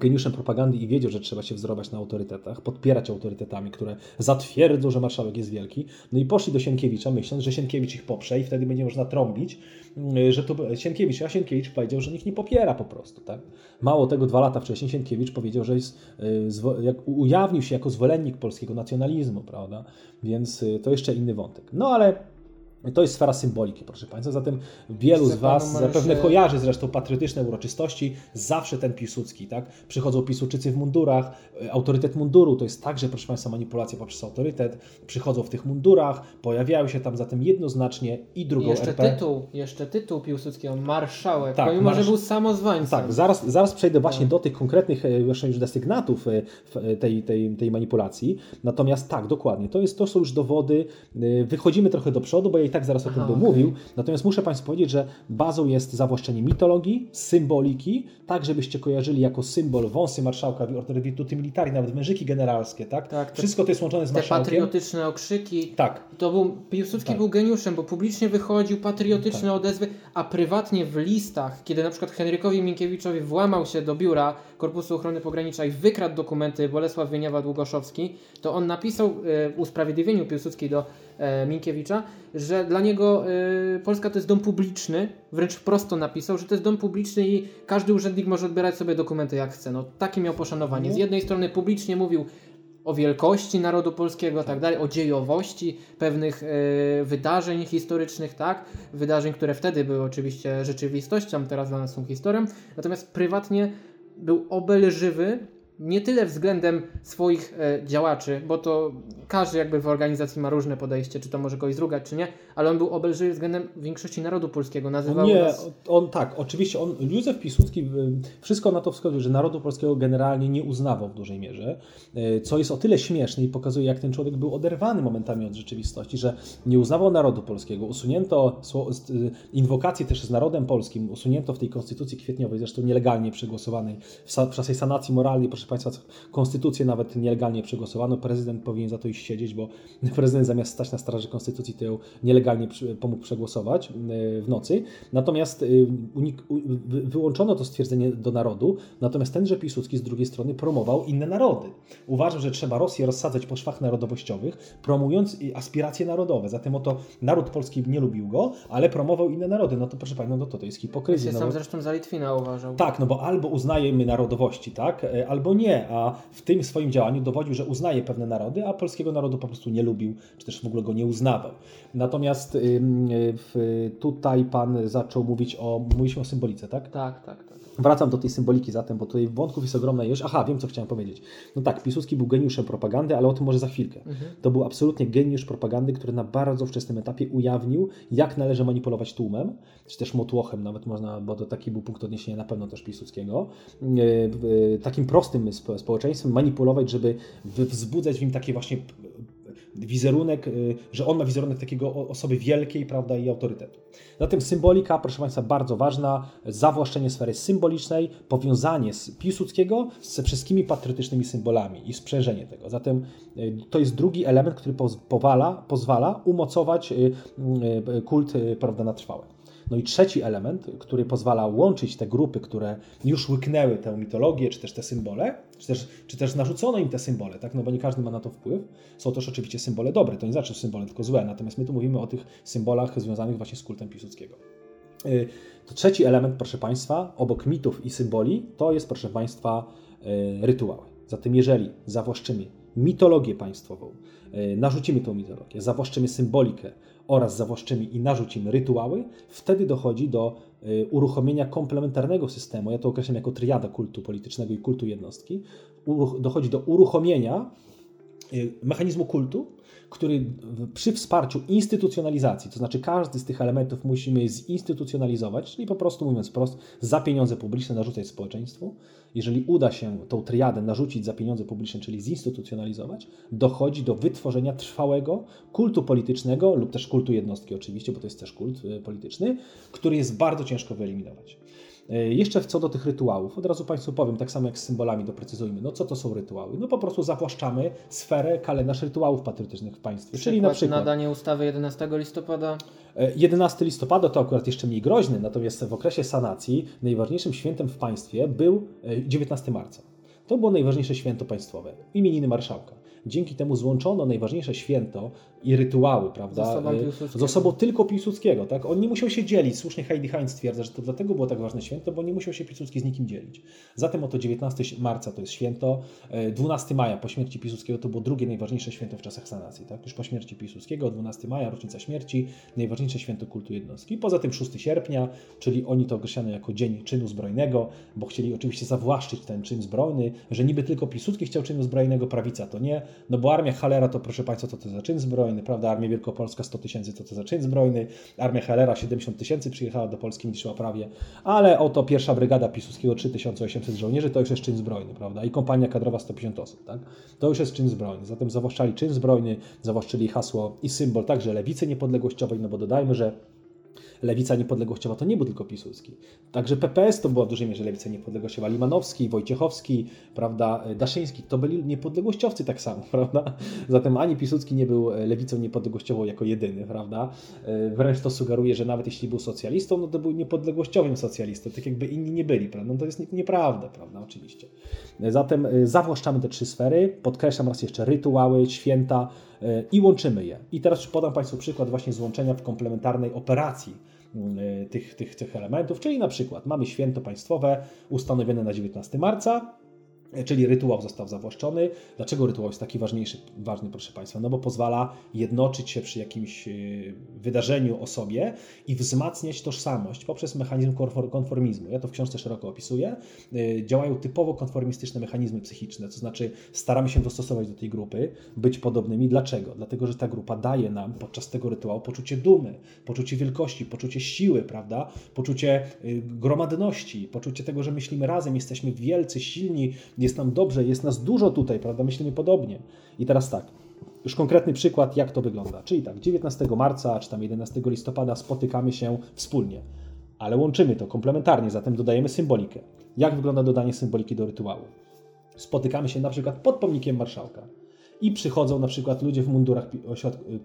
geniuszem propagandy i wiedział, że trzeba się wzorować na autorytetach, podpierać autorytetami, które zatwierdzą, że marszałek jest wielki. No i poszli do Sienkiewicza, myśląc, że Sienkiewicz ich poprze i wtedy będzie można trąbić, y, że to Sienkiewicz, a Sienkiewicz powiedział, że nikt nie popiera po prostu. Tak? Mało tego, dwa lata wcześniej Sienkiewicz powiedział, że jest, jak ujawnił się jako zwolennik polskiego nacjonalizmu, prawda? Więc to jeszcze inny wątek. No ale to jest sfera symboliki, proszę Państwa. Zatem wielu z Was zapewne kojarzy zresztą patriotyczne uroczystości. Zawsze ten Piłsudski, tak? Przychodzą Piłsudczycy w mundurach. e, Autorytet munduru to jest także, proszę Państwa, manipulacja poprzez autorytet. Przychodzą w tych mundurach, pojawiają się tam zatem jednoznacznie i I drugą jeszcze RP. tytuł, jeszcze tytuł Piłsudskiego, marszałek, Tak, pomimo, marsz- że był samozwańcem. Tak, zaraz, zaraz przejdę właśnie Tak. do tych konkretnych e, jeszcze już desygnatów e, tej, tej, tej manipulacji. Natomiast tak, dokładnie, to, jest, to są już dowody. Wychodzimy trochę do przodu, bo i tak zaraz o tym bym mówił. Natomiast muszę Państwu powiedzieć, że bazą jest zawłaszczenie mitologii, symboliki, tak żebyście kojarzyli jako symbol wąsy marszałka, virtuti militari, nawet wężyki generalskie, tak? Tak, te- Wszystko to jest łączone z Te marszałkiem. patriotyczne okrzyki. Tak, To był, Piłsudski Tak. był geniuszem, bo publicznie wychodził patriotyczne odezwy, a prywatnie w listach, kiedy na przykład Henrykowi Minkiewiczowi włamał się do biura Korpusu Ochrony Pogranicza i wykradł dokumenty Bolesław Wieniawa-Długoszowski, to on napisał w usprawiedliwieniu Piłsudskiej do Minkiewicza, że dla niego e, Polska to jest dom publiczny, wręcz prosto napisał, że to jest dom publiczny i każdy urzędnik może odbierać sobie dokumenty jak chce. No, takie miał poszanowanie. Z jednej strony publicznie mówił o wielkości narodu polskiego, tak dalej, o dziejowości pewnych e, wydarzeń historycznych, tak, wydarzeń, które wtedy były oczywiście rzeczywistością, teraz dla nas są historią, natomiast prywatnie był obelżywy nie tyle względem swoich e, działaczy, bo to każdy jakby w organizacji ma różne podejście, czy to może kogoś zrugać, czy nie, ale on był obelżywy względem większości narodu polskiego, nazywał nie, nas... on tak, oczywiście on, Józef Piłsudski, wszystko na to wskazuje, że narodu polskiego generalnie nie uznawał w dużej mierze, y, co jest o tyle śmieszne i pokazuje, jak ten człowiek był oderwany momentami od rzeczywistości, że nie uznawał narodu polskiego, usunięto inwokacje też z narodem polskim, usunięto w tej konstytucji kwietniowej, zresztą nielegalnie przegłosowanej, w, w czasie sanacji moralnej, proszę Państwa, konstytucję nawet nielegalnie przegłosowano, prezydent powinien za to iść siedzieć, bo prezydent zamiast stać na straży konstytucji, to ją nielegalnie pomógł przegłosować y, w nocy. Natomiast wy, wyłączono to stwierdzenie do narodu, natomiast tenże Piłsudski z drugiej strony promował inne narody. Uważał, że trzeba Rosję rozsadzać po szwach narodowościowych, promując aspiracje narodowe. Zatem oto naród polski nie lubił go, ale promował inne narody. No to proszę Państwa, no to, to jest Ja hipokryzja. się No sam bo- zresztą za Litwina uważał. tak, no bo albo uznajemy narodowości, tak, e, albo nie, a w tym swoim działaniu dowodził, że uznaje pewne narody, a polskiego narodu po prostu nie lubił, czy też w ogóle go nie uznawał. Natomiast tutaj pan zaczął mówić o, mówiliśmy o symbolice, tak? Tak, tak, tak. Wracam do tej symboliki zatem, bo tutaj wątków jest ogromna ilość. Aha, wiem co chciałem powiedzieć. No tak, Piłsudski był geniuszem propagandy, ale o tym może za chwilkę. To był absolutnie geniusz propagandy, który na bardzo wczesnym etapie ujawnił, jak należy manipulować tłumem, czy też motłochem, nawet można, bo to taki był punkt odniesienia na pewno też Piłsudskiego. E, w- Takim prostym spo- społeczeństwem manipulować, żeby wzbudzać w nim takie właśnie wizerunek, y, że on ma wizerunek takiego osoby wielkiej, prawda, i autorytetu. Zatem symbolika, proszę Państwa, bardzo ważna, zawłaszczenie sfery symbolicznej, powiązanie z Piłsudskiego ze wszystkimi patriotycznymi symbolami i sprzężenie tego. Zatem y, to jest drugi element, który poz- powala, pozwala umocować y, kult prawda, na trwałe. No i trzeci element, który pozwala łączyć te grupy, które już łyknęły tę mitologię, czy też te symbole, czy też, czy też narzucono im te symbole, tak? no bo nie każdy ma na to wpływ. Są też oczywiście symbole dobre, to nie znaczy symbole tylko złe, natomiast my tu mówimy o tych symbolach związanych właśnie z kultem Piłsudskiego. Y, To trzeci element, proszę Państwa, obok mitów i symboli, to jest, proszę Państwa, y, rytuały. Zatem jeżeli zawłaszczymy mitologię państwową, y, narzucimy tą mitologię, zawłaszczymy symbolikę oraz zawłaszczymy i narzucimy rytuały, wtedy dochodzi do y, uruchomienia komplementarnego systemu, ja to określam jako triada kultu politycznego i kultu jednostki, dochodzi do uruchomienia y, mechanizmu kultu, który przy wsparciu instytucjonalizacji, to znaczy każdy z tych elementów musimy zinstytucjonalizować, czyli po prostu mówiąc wprost, za pieniądze publiczne narzucać społeczeństwu. Jeżeli uda się tą triadę narzucić za pieniądze publiczne, czyli zinstytucjonalizować, dochodzi do wytworzenia trwałego kultu politycznego lub też kultu jednostki oczywiście, bo to jest też kult y, polityczny, który jest bardzo ciężko wyeliminować. E, jeszcze co do tych rytuałów, od razu Państwu powiem, tak samo jak z symbolami doprecyzujmy, no co to są rytuały? No po prostu zawłaszczamy sferę, kalendarz rytuałów patriotycznych w państwie. Przykład czyli na przykład nadanie ustawy 11 listopada. 11 e, listopada to akurat jeszcze mniej groźny, natomiast w okresie sanacji najważniejszym świętem w państwie był 19 e, marca. To było najważniejsze święto państwowe, imieniny marszałka. Dzięki temu złączono najważniejsze święto i rytuały, prawda? Z osobą, osobą tylko Piłsudskiego, tak? On nie musiał się dzielić. Słusznie Heidi Heinz stwierdza, że to dlatego było tak ważne święto, bo nie musiał się Piłsudski z nikim dzielić. Zatem oto 19 marca to jest święto, 12 e, maja po śmierci Piłsudskiego to było drugie najważniejsze święto w czasach sanacji, tak? Już po śmierci Piłsudskiego, 12 maja, rocznica śmierci, najważniejsze święto kultu jednostki. Poza tym 6 sierpnia, czyli oni to określano jako dzień czynu zbrojnego, bo chcieli oczywiście zawłaszczyć ten czyn zbrojny, że niby tylko Piłsudski chciał czynu zbrojnego, prawica to nie, no bo armia Halera to proszę Państwa, co to za czyn zbrojny, prawda? Armia Wielkopolska 100 tysięcy, co to za czyn zbrojny, armia Halera 70 tysięcy przyjechała do Polski, niszczyła prawie, ale oto pierwsza brygada Piłsudskiego 3800 żołnierzy to już jest czyn zbrojny, prawda? I kompania kadrowa 150 osób, tak? To już jest czyn zbrojny. Zatem zawłaszczali czyn zbrojny, zawłaszczyli hasło i symbol także lewicy niepodległościowej, no bo dodajmy, że lewica niepodległościowa to nie był tylko Piłsudski. Także PPS to była w dużej mierze lewica niepodległościowa. Limanowski, Wojciechowski, prawda, Daszyński to byli niepodległościowcy tak samo, prawda? Zatem ani Piłsudski nie był lewicą niepodległościową jako jedyny, prawda? Wręcz to sugeruje, że nawet jeśli był socjalistą, no to był niepodległościowym socjalistą, tak jakby inni nie byli, prawda? No to jest nieprawda, prawda, oczywiście. Zatem y, zawłaszczamy te trzy sfery, podkreślam raz jeszcze rytuały, święta, E, i łączymy je. I teraz podam Państwu przykład właśnie złączenia w komplementarnej operacji mm, e, tych, tych, tych elementów, czyli na przykład mamy święto państwowe ustanowione na 19 marca, Czyli rytuał został zawłaszczony. Dlaczego rytuał jest taki ważniejszy, ważny, proszę Państwa? No bo pozwala jednoczyć się przy jakimś e, wydarzeniu osobie i wzmacniać tożsamość poprzez mechanizm konformizmu. Ja to w książce szeroko opisuję. E, działają typowo konformistyczne mechanizmy psychiczne, to znaczy staramy się dostosować do tej grupy, być podobnymi. Dlaczego? Dlatego, że ta grupa daje nam podczas tego rytuału poczucie dumy, poczucie wielkości, poczucie siły, prawda? Poczucie e, gromadności, poczucie tego, że myślimy razem, jesteśmy wielcy, silni, jest nam dobrze, jest nas dużo tutaj, prawda? Myślimy podobnie. I teraz tak, już konkretny przykład, jak to wygląda. Czyli tak, 19 marca czy tam 11 listopada spotykamy się wspólnie, ale łączymy to komplementarnie, zatem dodajemy symbolikę. Jak wygląda dodanie symboliki do rytuału? Spotykamy się na przykład pod pomnikiem marszałka i przychodzą na przykład ludzie w mundurach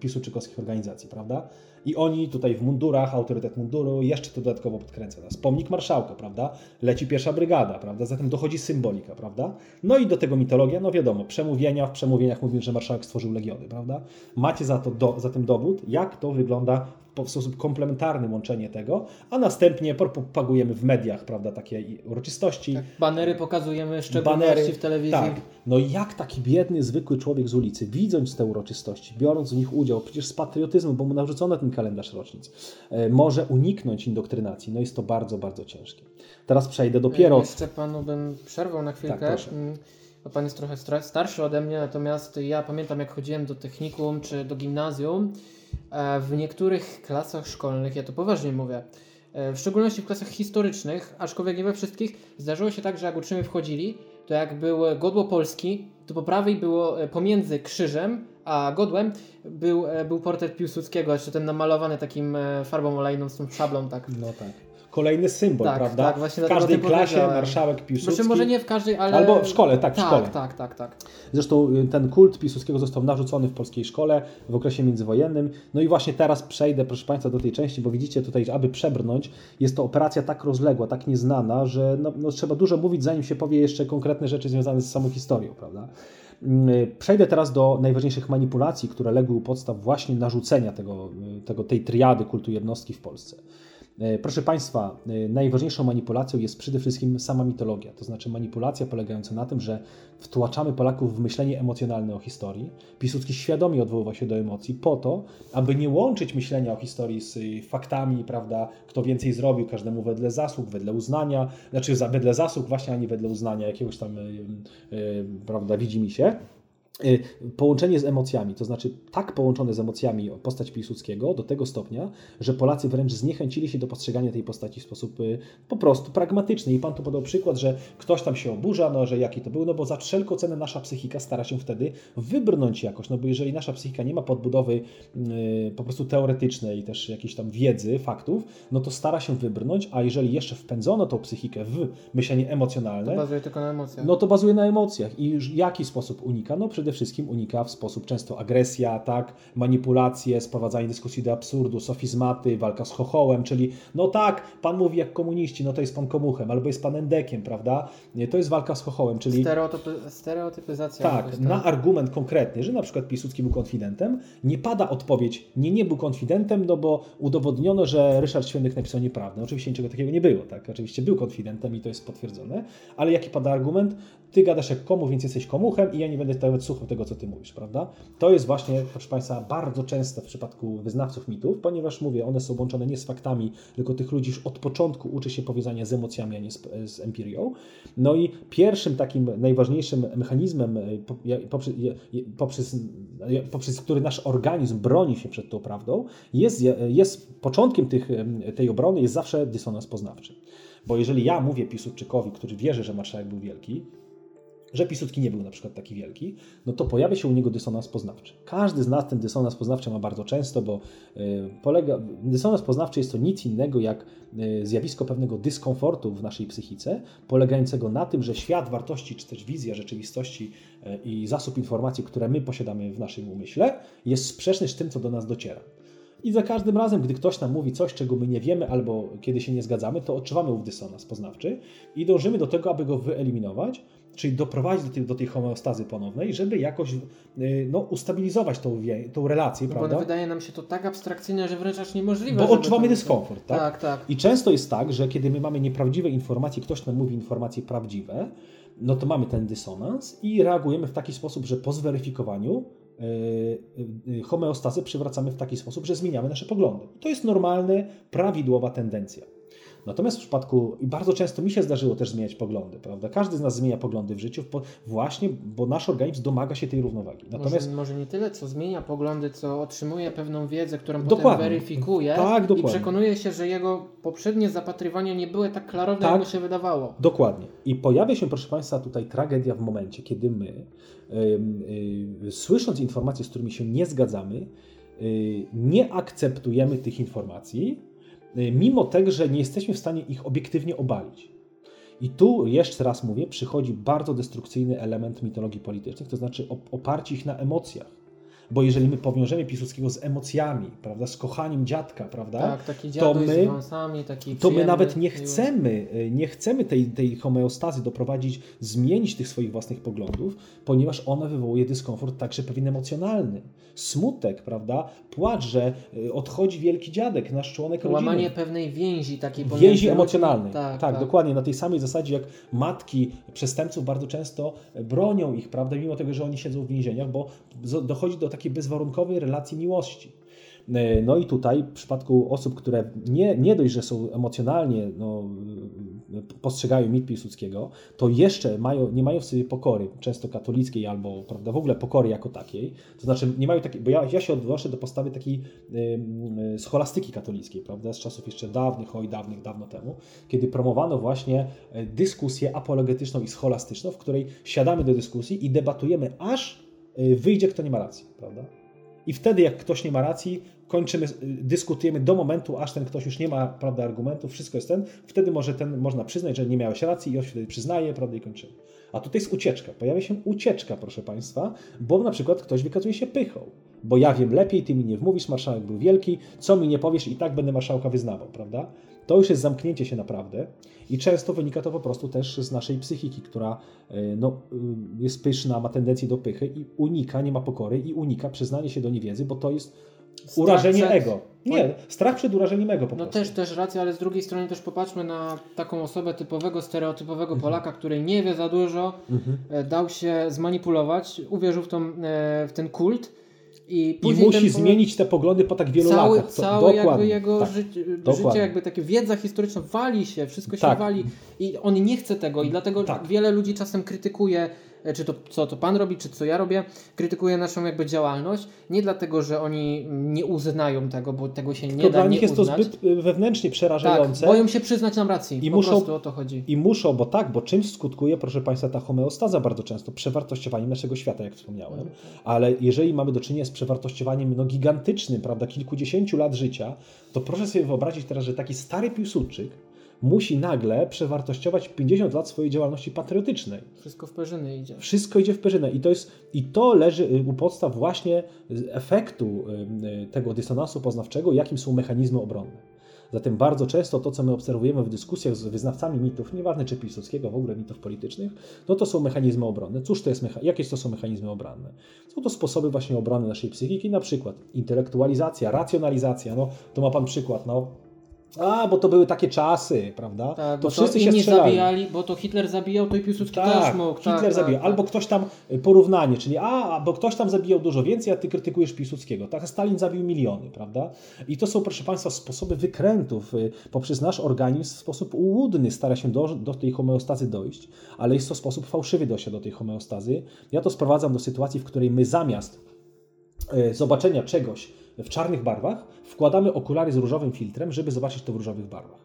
PiSu czy kowskich organizacji, prawda? I oni tutaj w mundurach, autorytet munduru, jeszcze to dodatkowo podkręca nas. Pomnik marszałka, prawda? Leci pierwsza brygada, prawda? Zatem dochodzi symbolika, prawda? No i do tego mitologia, no wiadomo, przemówienia, w przemówieniach mówimy, że marszałek stworzył legiony, prawda? Macie za to do, za tym dowód, jak to wygląda w sposób komplementarny łączenie tego, a następnie propagujemy w mediach, prawda, takie uroczystości. Tak, banery pokazujemy, szczególności banery, w telewizji. Tak. No i jak taki biedny, zwykły człowiek z ulicy, widząc te uroczystości, biorąc w nich udział, przecież z patriotyzmu, bo mu narzucono ten kalendarz rocznic, e, może uniknąć indoktrynacji. No jest to bardzo, bardzo ciężkie. Teraz przejdę dopiero... Jeszcze Panu bym przerwał na chwilkę. Tak. Mm, bo Pan jest trochę starszy ode mnie, natomiast ja pamiętam jak chodziłem do technikum czy do gimnazjum, e, w niektórych klasach szkolnych, ja to poważnie mówię, e, w szczególności w klasach historycznych, aczkolwiek nie we wszystkich, zdarzyło się tak, że jak uczniowie wchodzili, to jak był godło Polski, to po prawej było pomiędzy krzyżem a godłem był, był portret Piłsudskiego, jeszcze ten namalowany takim farbą olejną z tą szablą, tak. No tak kolejny symbol, tak, prawda? Tak, właśnie w każdej klasie marszałek Piłsudski. Znaczy może nie w każdej, ale... Albo w szkole, tak, w tak, szkole. Tak, tak, tak. Zresztą y, ten kult Piłsudskiego został narzucony w polskiej szkole w okresie międzywojennym. No i właśnie teraz przejdę, proszę Państwa, do tej części, bo widzicie tutaj, aby przebrnąć, jest to operacja tak rozległa, tak nieznana, że no, no trzeba dużo mówić, zanim się powie jeszcze konkretne rzeczy związane z samą historią, prawda? Mm, y, przejdę teraz do najważniejszych manipulacji, które legły u podstaw właśnie narzucenia tego, y, tego, tej triady kultu jednostki w Polsce. E, proszę Państwa, e, najważniejszą manipulacją jest przede wszystkim sama mitologia, to znaczy manipulacja polegająca na tym, że wtłaczamy Polaków w myślenie emocjonalne o historii. Piłsudski świadomie odwoływał się do emocji po to, aby nie łączyć myślenia o historii z y, faktami, prawda, kto więcej zrobił, każdemu wedle zasług, wedle uznania, znaczy wedle zasług właśnie, a nie wedle uznania jakiegoś tam, prawda, widzi mi się. Y, połączenie z emocjami, to znaczy tak połączone z emocjami postać Piłsudskiego do tego stopnia, że Polacy wręcz zniechęcili się do postrzegania tej postaci w sposób y, po prostu pragmatyczny. I pan tu podał przykład, że ktoś tam się oburza, no że jaki to był, no bo za wszelką cenę nasza psychika stara się wtedy wybrnąć jakoś, no bo jeżeli nasza psychika nie ma podbudowy yy, po prostu teoretycznej też jakiejś tam wiedzy, faktów, no to stara się wybrnąć, a jeżeli jeszcze wpędzono tą psychikę w myślenie emocjonalne, To bazuje tylko na emocjach. no to bazuje na emocjach. I jaki sposób unika? No przede wszystkim unika w sposób często agresja, tak, manipulacje, sprowadzanie dyskusji do absurdu, sofizmaty, walka z chochołem, czyli no tak, pan mówi jak komuniści, no to jest pan komuchem, albo jest pan endekiem, prawda? Nie, To jest walka z chochołem, czyli Stereotypy, stereotypyzacja. tak, jakoś, na argument konkretny, że na przykład Piłsudski był konfidentem, nie pada odpowiedź, nie, nie był konfidentem, no bo udowodniono, że Ryszard Świędych napisał nieprawdę. Oczywiście niczego takiego nie było, tak? Oczywiście był konfidentem i to jest potwierdzone, ale jaki pada argument? Ty gadasz jak komu, więc jesteś komuchem i ja nie będę nawet słuchał tego, co ty mówisz, prawda? To jest właśnie, proszę Państwa, bardzo częste w przypadku wyznawców mitów, ponieważ mówię, one są łączone nie z faktami, tylko tych ludzi już od początku uczy się powiązania z emocjami, a nie z, z empirią. No i pierwszym takim najważniejszym mechanizmem, e, poprzez, poprzez, poprzez który nasz organizm broni się przed tą prawdą, jest, jest początkiem tych, tej obrony jest zawsze dysonans poznawczy. Bo jeżeli ja mówię Piłsudczykowi, który wierzy, że marszałek był wielki, że Piłsudski nie był na przykład taki wielki, no to pojawia się u niego dysonans poznawczy. Każdy z nas ten dysonans poznawczy ma bardzo często, bo y, polega, dysonans poznawczy jest to nic innego jak y, zjawisko pewnego dyskomfortu w naszej psychice, polegającego na tym, że świat wartości, czy też wizja rzeczywistości y, i zasób informacji, które my posiadamy w naszym umyśle, jest sprzeczny z tym, co do nas dociera. I za każdym razem, gdy ktoś nam mówi coś, czego my nie wiemy, albo kiedy się nie zgadzamy, to odczuwamy ów dysonans poznawczy i dążymy do tego, aby go wyeliminować, czyli doprowadzić do tej, do tej homeostazy ponownej, żeby jakoś y, no, ustabilizować tą, tą relację, No bo prawda? wydaje nam się to tak abstrakcyjne, że wręcz aż niemożliwe. Bo odczuwamy dyskomfort, tak? Tak, tak. I często jest tak, że kiedy my mamy nieprawdziwe informacje, ktoś nam mówi informacje prawdziwe, no to mamy ten dysonans i reagujemy w taki sposób, że po zweryfikowaniu yy, yy, homeostazę przywracamy w taki sposób, że zmieniamy nasze poglądy. To jest normalna, prawidłowa tendencja. Natomiast w przypadku, i bardzo często mi się zdarzyło też zmieniać poglądy, prawda? Każdy z nas zmienia poglądy w życiu, właśnie, bo nasz organizm domaga się tej równowagi. Natomiast Może, może nie tyle, co zmienia poglądy, co otrzymuje pewną wiedzę, którą Dokładnie. potem weryfikuje Tak, i dokładnie. przekonuje się, że jego poprzednie zapatrywania nie były tak klarowne, Tak. jak się wydawało. Dokładnie. I pojawia się, proszę Państwa, tutaj tragedia w momencie, kiedy my, ym, y, słysząc informacje, z którymi się nie zgadzamy, y, nie akceptujemy tych informacji, mimo tego, że nie jesteśmy w stanie ich obiektywnie obalić. I tu jeszcze raz mówię, przychodzi bardzo destrukcyjny element mitologii politycznych, to znaczy op- oparcie ich na emocjach. Bo jeżeli my powiążemy Piłsudskiego z emocjami, prawda, z kochaniem dziadka, prawda, Tak, taki dziaduś my- z wąsami, taki to my nawet nie chcemy, y, nie chcemy tej, tej homeostazy doprowadzić, zmienić tych swoich własnych poglądów, ponieważ ona wywołuje dyskomfort także pewien emocjonalny. Smutek, prawda? Płacz, że y, odchodzi wielki dziadek, nasz członek Łamanie rodziny. pewnej więzi takiej Więzi emocjonalnej. Tak, Tak, tak. dokładnie. Na tej samej zasadzie, jak matki przestępców bardzo często bronią ich, prawda, mimo tego, że oni siedzą w więzieniach, bo dochodzi do takiej bezwarunkowej relacji miłości. E, No i tutaj w przypadku osób, które nie, nie dość, że są emocjonalnie, no, y, postrzegają mit Piłsudskiego, to jeszcze mają, nie mają w sobie pokory, często katolickiej albo prawda, w ogóle pokory jako takiej. To znaczy nie mają takiej, bo ja, ja się odnoszę do postawy takiej y, scholastyki katolickiej, prawda, z czasów jeszcze dawnych, oj dawnych, dawno temu, kiedy promowano właśnie e, dyskusję apologetyczną i scholastyczną, w której siadamy do dyskusji i debatujemy, aż wyjdzie, kto nie ma racji, prawda? I wtedy, jak ktoś nie ma racji, kończymy, y, dyskutujemy do momentu, aż ten ktoś już nie ma prawda, argumentów, wszystko jest ten, wtedy może ten, można przyznać, że nie miałeś racji i on się wtedy przyznaje, prawda, i kończymy. A tutaj jest ucieczka. Pojawia się ucieczka, proszę Państwa, bo na przykład ktoś wykazuje się pychą. Bo ja wiem lepiej, ty mi nie wmówisz, marszałek był wielki, co mi nie powiesz i tak będę marszałka wyznawał, prawda? To już jest zamknięcie się naprawdę i często wynika to po prostu też z naszej psychiki, która y, no, y, jest pyszna, ma tendencję do pychy i unika, nie ma pokory i unika przyznanie się do niewiedzy, bo to jest Strach urażenie przed- ego. Nie, strach przed urażeniem ego po No prostu. też, też racja, ale z drugiej strony też popatrzmy na taką osobę typowego, stereotypowego Mhm. Polaka, który nie wie za dużo, e, dał się zmanipulować, uwierzył w, tą, e, w ten kult i I musi zmienić te poglądy po tak wielu cały, latach. To- jakby dokładnie, jego tak. życie, Dokładnie. życie, jakby takie wiedza historyczna wali się, wszystko się Tak. wali i on nie chce tego i dlatego Tak. wiele ludzi czasem krytykuje czy to co to pan robi, czy co ja robię, krytykuje naszą jakby działalność, nie dlatego, że oni nie uznają tego, bo tego się nie Tylko da dla nie nich jest to uznać. zbyt y, wewnętrznie tak, przerażające. boją się przyznać nam racji. I po muszą- prostu o to chodzi. I muszą, bo tak, bo czymś skutkuje, proszę Państwa, ta homeostaza bardzo często, przewartościowaniem naszego świata, jak wspomniałem. Ale jeżeli mamy do czynienia z przewartościowaniem no, gigantycznym, prawda, kilkudziesięciu lat życia, to proszę sobie wyobrazić teraz, że taki stary Piłsudczyk musi nagle przewartościować 50 lat swojej działalności patriotycznej. Wszystko w perzyny idzie. Wszystko idzie w perzynę i to, jest, i to leży y, u podstaw właśnie efektu y, y, tego dysonansu poznawczego, jakim są mechanizmy obronne. Zatem bardzo często to, co my obserwujemy w dyskusjach z wyznawcami mitów, nieważne czy Piłsudskiego, w ogóle mitów politycznych, no to są mechanizmy obronne. Cóż to jest, mecha- jakie to są mechanizmy obronne? Są to sposoby właśnie obrony naszej psychiki, na przykład intelektualizacja, racjonalizacja. No, to ma Pan przykład, no. A, bo to były takie czasy, prawda? Tak, to wszyscy to się strzelali. zabijali, bo to Hitler zabijał, to i Piłsudski też Tak, mógł. Hitler tak, zabijał. tak, Albo tak. ktoś tam y, porównanie, czyli a, bo ktoś tam zabijał dużo więcej, a ty krytykujesz Piłsudskiego. Tak, Stalin zabił miliony, prawda? I to są, proszę Państwa, sposoby wykrętów. y, Poprzez nasz organizm w sposób ułudny stara się do, do tej homeostazy dojść, ale jest to sposób fałszywy dojścia do tej homeostazy. Ja to sprowadzam do sytuacji, w której my zamiast e, zobaczenia czegoś w czarnych barwach, wkładamy okulary z różowym filtrem, żeby zobaczyć to w różowych barwach.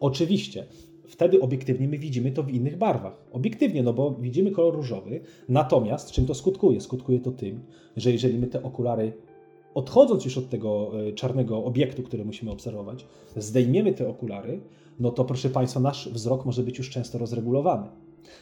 Oczywiście, wtedy obiektywnie my widzimy to w innych barwach. Obiektywnie, no bo widzimy kolor różowy, natomiast czym to skutkuje? Skutkuje to tym, że jeżeli my te okulary, odchodząc już od tego e, czarnego obiektu, który musimy obserwować, zdejmiemy te okulary, no to proszę Państwa, nasz wzrok może być już często rozregulowany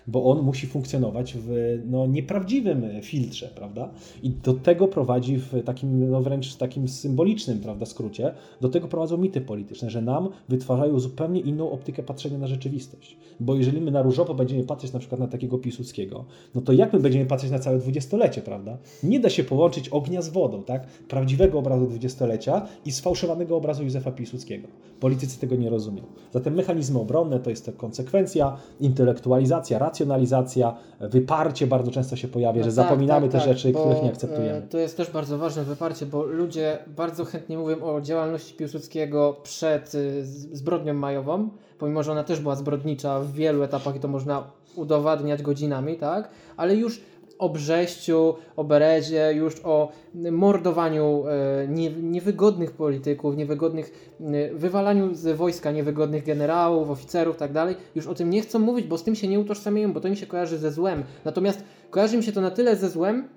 bo on musi funkcjonować w no, nieprawdziwym filtrze, prawda? I do tego prowadzi w takim, no wręcz takim symbolicznym, prawda, skrócie, do tego prowadzą mity polityczne, że nam wytwarzają zupełnie inną optykę patrzenia na rzeczywistość. Bo jeżeli my na różowo będziemy patrzeć na przykład na takiego Piłsudskiego, no to jak my będziemy patrzeć na całe dwudziestolecie, prawda? Nie da się połączyć ognia z wodą, tak? Prawdziwego obrazu dwudziestolecia i sfałszowanego obrazu Józefa Piłsudskiego. Politycy tego nie rozumieją. Zatem mechanizmy obronne to jest to konsekwencja, intelektualizacja, racjonalizacja, wyparcie bardzo często się pojawia, że tak, zapominamy tak, te tak, rzeczy, których nie e, akceptujemy. To jest też bardzo ważne wyparcie, bo ludzie bardzo chętnie mówią o działalności Piłsudskiego przed y, zbrodnią majową, pomimo że ona też była zbrodnicza w wielu etapach i to można udowadniać godzinami, tak? Ale już o Brześciu, o Berezie, już o mordowaniu e, nie, niewygodnych polityków, niewygodnych, e, wywalaniu z wojska niewygodnych generałów, oficerów tak dalej, już o tym nie chcą mówić, bo z tym się nie utożsamiają, bo to mi się kojarzy ze złem. Natomiast kojarzy mi się to na tyle ze złem,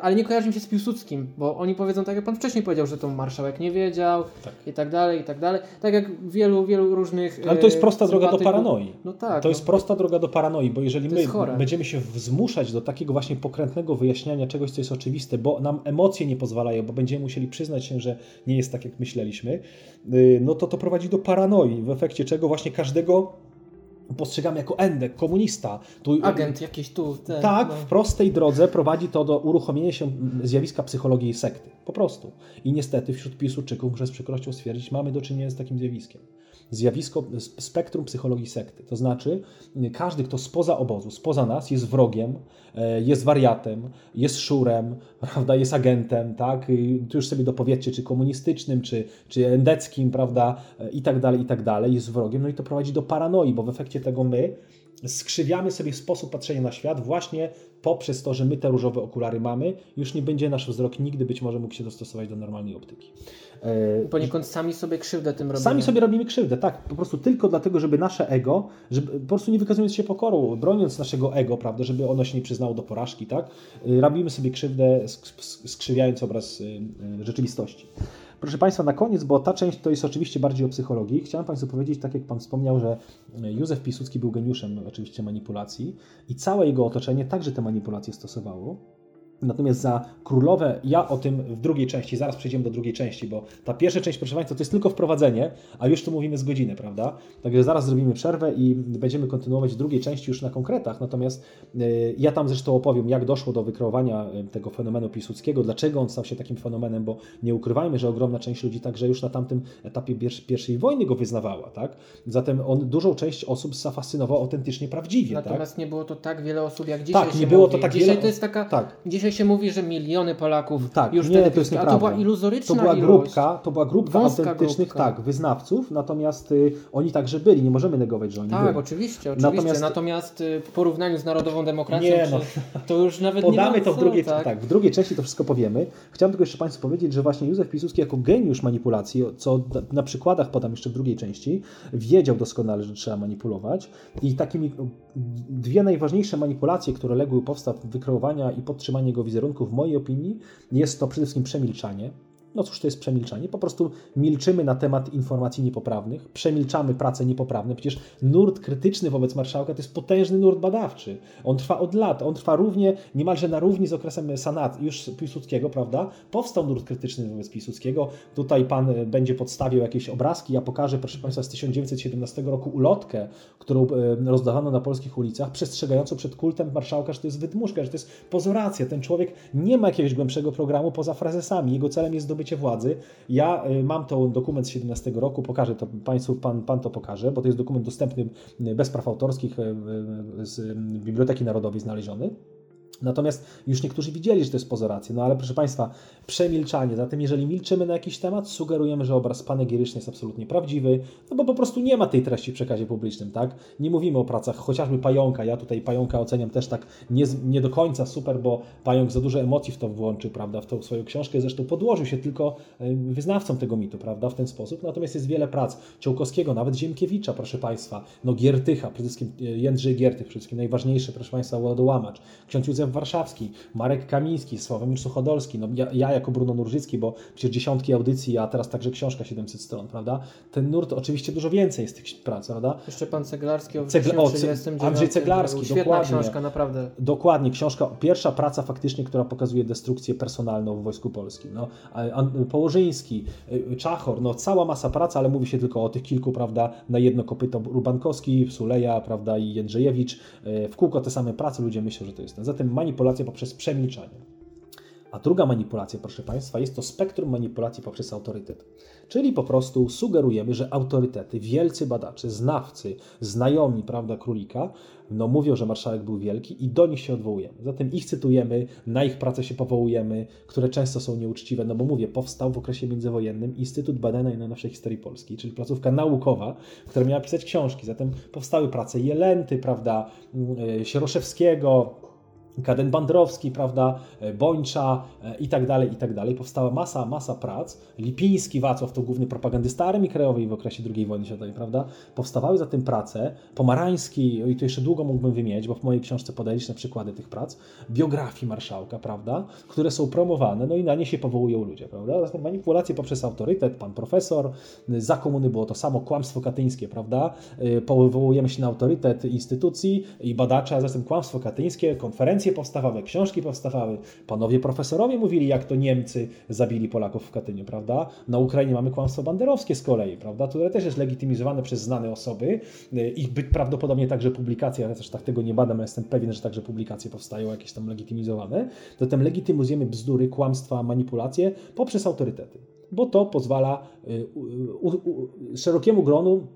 ale nie kojarzy mi się z Piłsudskim, bo oni powiedzą, tak jak pan wcześniej powiedział, że to marszałek nie wiedział Tak. i tak dalej, i tak dalej. Tak jak wielu, wielu różnych Ale to jest e, prosta droga do paranoi. No tak. To no. jest prosta droga do paranoi, bo jeżeli my będziemy się zmuszać do takiego właśnie pokrętnego wyjaśniania czegoś, co jest oczywiste, bo nam emocje nie pozwalają, bo będziemy musieli przyznać się, że nie jest tak, jak myśleliśmy, yy, no to to prowadzi do paranoi, w efekcie czego właśnie każdego postrzegamy jako endek, komunista. Tu, Agent jakiś tu. Ten, tak, no. w prostej drodze prowadzi to do uruchomienia się zjawiska psychologii sekty. Po prostu. I niestety wśród Piłsudczyków, muszę z przykrością stwierdzić, mamy do czynienia z takim zjawiskiem. Zjawisko sp- spektrum psychologii sekty. To znaczy, y, każdy, kto spoza obozu, spoza nas, jest wrogiem, e, jest wariatem, jest szurem, prawda, jest agentem, tak? I tu już sobie dopowiedzcie, czy komunistycznym, czy, czy endeckim, prawda, e, i tak dalej, i tak dalej, jest wrogiem. No i to prowadzi do paranoi, bo w efekcie tego my skrzywiamy sobie sposób patrzenia na świat właśnie poprzez to, że my te różowe okulary mamy, już nie będzie nasz wzrok nigdy być może mógł się dostosować do normalnej optyki. E, Poniekąd sami sobie krzywdę tym robimy. Sami sobie robimy krzywdę, tak, po prostu tylko dlatego, żeby nasze ego, żeby, po prostu nie wykazując się pokorą, broniąc naszego ego, prawda, żeby ono się nie przyznało do porażki, tak, y, robimy sobie krzywdę, sk- sk- skrzywiając obraz y, y, rzeczywistości. Proszę Państwa, na koniec, bo ta część to jest oczywiście bardziej o psychologii, chciałem Państwu powiedzieć, tak jak Pan wspomniał, że Józef Piłsudski był geniuszem oczywiście manipulacji i całe jego otoczenie także te manipulacje stosowało. Natomiast za królowe, ja o tym w drugiej części, zaraz przejdziemy do drugiej części, bo ta pierwsza część, proszę Państwa, to jest tylko wprowadzenie, a już tu mówimy z godziny, prawda? Także zaraz zrobimy przerwę i będziemy kontynuować w drugiej części już na konkretach. Natomiast y, ja tam zresztą opowiem, jak doszło do wykreowania y, tego fenomenu Piłsudskiego, dlaczego on stał się takim fenomenem, bo nie ukrywajmy, że ogromna część ludzi także już na tamtym etapie pierwszej wojny go wyznawała, tak? Zatem on dużą część osób zafascynował autentycznie prawdziwie, tak? Natomiast nie było to tak wiele osób jak dzisiaj. Tak, nie było mówi. to tak dzisiaj wiele- to jest taka. Tak. Dzisiaj się mówi, że miliony Polaków Tak, już nie, wtedy to jest a to była iluzoryczna To była ilość. grupka, to była grupka Wąska autentycznych grupka. tak, wyznawców, natomiast y, oni także byli, nie możemy negować, że oni Tak, byli. oczywiście, oczywiście. Natomiast- Natomiast, y, w porównaniu z narodową demokracją, Nie, no. to już nawet Podamy nie to w co, drugiej, tak? tak. w drugiej części to wszystko powiemy. Chciałem tylko jeszcze Państwu powiedzieć, że właśnie Józef Piłsudski jako geniusz manipulacji, co na- przykładach podam jeszcze w drugiej części, wiedział doskonale, że trzeba manipulować i takimi dwie najważniejsze manipulacje, które legły u podstaw wykreowania i podtrzymania jego wizerunku w mojej opinii, jest to przede wszystkim przemilczanie. No cóż to jest przemilczanie? Po prostu milczymy na temat informacji niepoprawnych, przemilczamy prace niepoprawne. Przecież nurt krytyczny wobec marszałka to jest potężny nurt badawczy. On trwa od lat, on trwa równie, niemalże na równi z okresem Sanat, już Piłsudskiego, prawda? Powstał nurt krytyczny wobec Piłsudskiego. Tutaj pan e, będzie podstawiał jakieś obrazki. Ja pokażę, proszę państwa, z 1917 roku ulotkę, którą e, rozdawano na polskich ulicach, przestrzegającą przed kultem marszałka, że to jest wydmuszka, że to jest pozoracja. Ten człowiek nie ma jakiegoś głębszego programu poza frazesami. Jego celem jest zdobycie władzy. Ja y, mam to dokument z 17 roku, pokażę to Państwu, pan, pan to pokaże, bo to jest dokument dostępny y, bez praw autorskich y, z Biblioteki Narodowej znaleziony. Natomiast już niektórzy widzieli, że to jest pozoracja. No ale proszę Państwa, przemilczanie. Zatem jeżeli milczymy na jakiś temat, sugerujemy, że obraz panegiryczny jest absolutnie prawdziwy, no bo po prostu nie ma tej treści w przekazie publicznym, tak? Nie mówimy o pracach chociażby Pająka. Ja tutaj Pająka oceniam też tak nie, nie do końca super, bo Pająk za dużo emocji w to włączył, prawda, w tą swoją książkę. Zresztą podłożył się tylko e, wyznawcą tego mitu, prawda, w ten sposób. Natomiast jest wiele prac Ciołkowskiego, nawet Ziemkiewicza, proszę Państwa, no Giertycha, przede wszystkim e, Jędrzej Giertych, przede wszystkim najważniejszy, proszę Państwa, Łodołamacz, ksiądz Józef Warszawski, Marek Kamiński, Sławomir Suchodolski, no ja, ja jako Bruno Nurżycki, bo przecież dziesiątki audycji, a teraz także książka 700 stron, prawda? Ten nurt oczywiście dużo więcej jest tych prac, prawda? Jeszcze pan Ceglarski o o, Ce- 39. Andrzej Ceglarski, Świetna dokładnie. książka, naprawdę. Dokładnie, książka, pierwsza praca faktycznie, która pokazuje destrukcję personalną w Wojsku Polskim. No, Położyński, y, Czachor, no cała masa pracy, ale mówi się tylko o tych kilku, prawda, na jedno kopyto Rubankowski, Suleja, prawda, i Jędrzejewicz. Y, W kółko te same prace, ludzie myślą, że to jest ten. Zatem manipulacja poprzez przemilczanie. A druga manipulacja, proszę Państwa, jest to spektrum manipulacji poprzez autorytet. Czyli po prostu sugerujemy, że autorytety, wielcy badacze, znawcy, znajomi, prawda, królika, no mówią, że marszałek był wielki i do nich się odwołujemy. Zatem ich cytujemy, na ich pracę się powołujemy, które często są nieuczciwe, no bo mówię, powstał w okresie międzywojennym Instytut Badania Najnowszej Historii Polski, czyli placówka naukowa, która miała pisać książki. Zatem powstały prace Jelenty, prawda, y, Sieroszewskiego, Kaden Bandrowski, prawda, e, Bończa e, i tak dalej, i tak dalej. Powstała masa, masa prac. Lipiński, Wacław to główny propagandysta Armii Krajowej w okresie II wojny światowej, prawda. Powstawały za tym prace. Pomarański, i to jeszcze długo mógłbym wymienić, bo w mojej książce podaję liczne przykłady tych prac. Biografii marszałka, prawda, które są promowane, no i na nie się powołują ludzie, prawda. Zatem manipulacje poprzez autorytet, pan profesor, za komuny było to samo, kłamstwo katyńskie, prawda. Y, Powołujemy się na autorytet instytucji i badaczy, a zatem kłamstwo katyńskie, konferencje powstawały, książki powstawały, panowie profesorowie mówili, jak to Niemcy zabili Polaków w Katyniu, prawda? Na Ukrainie mamy kłamstwo banderowskie z kolei, prawda? Które też jest legitymizowane przez znane osoby. Y, Ich być prawdopodobnie także publikacje, ja też tak tego nie badam, ale jestem pewien, że także publikacje powstają jakieś tam legitymizowane. Zatem legitymizujemy bzdury, kłamstwa, manipulacje poprzez autorytety, bo to pozwala y, u, u, u, szerokiemu gronu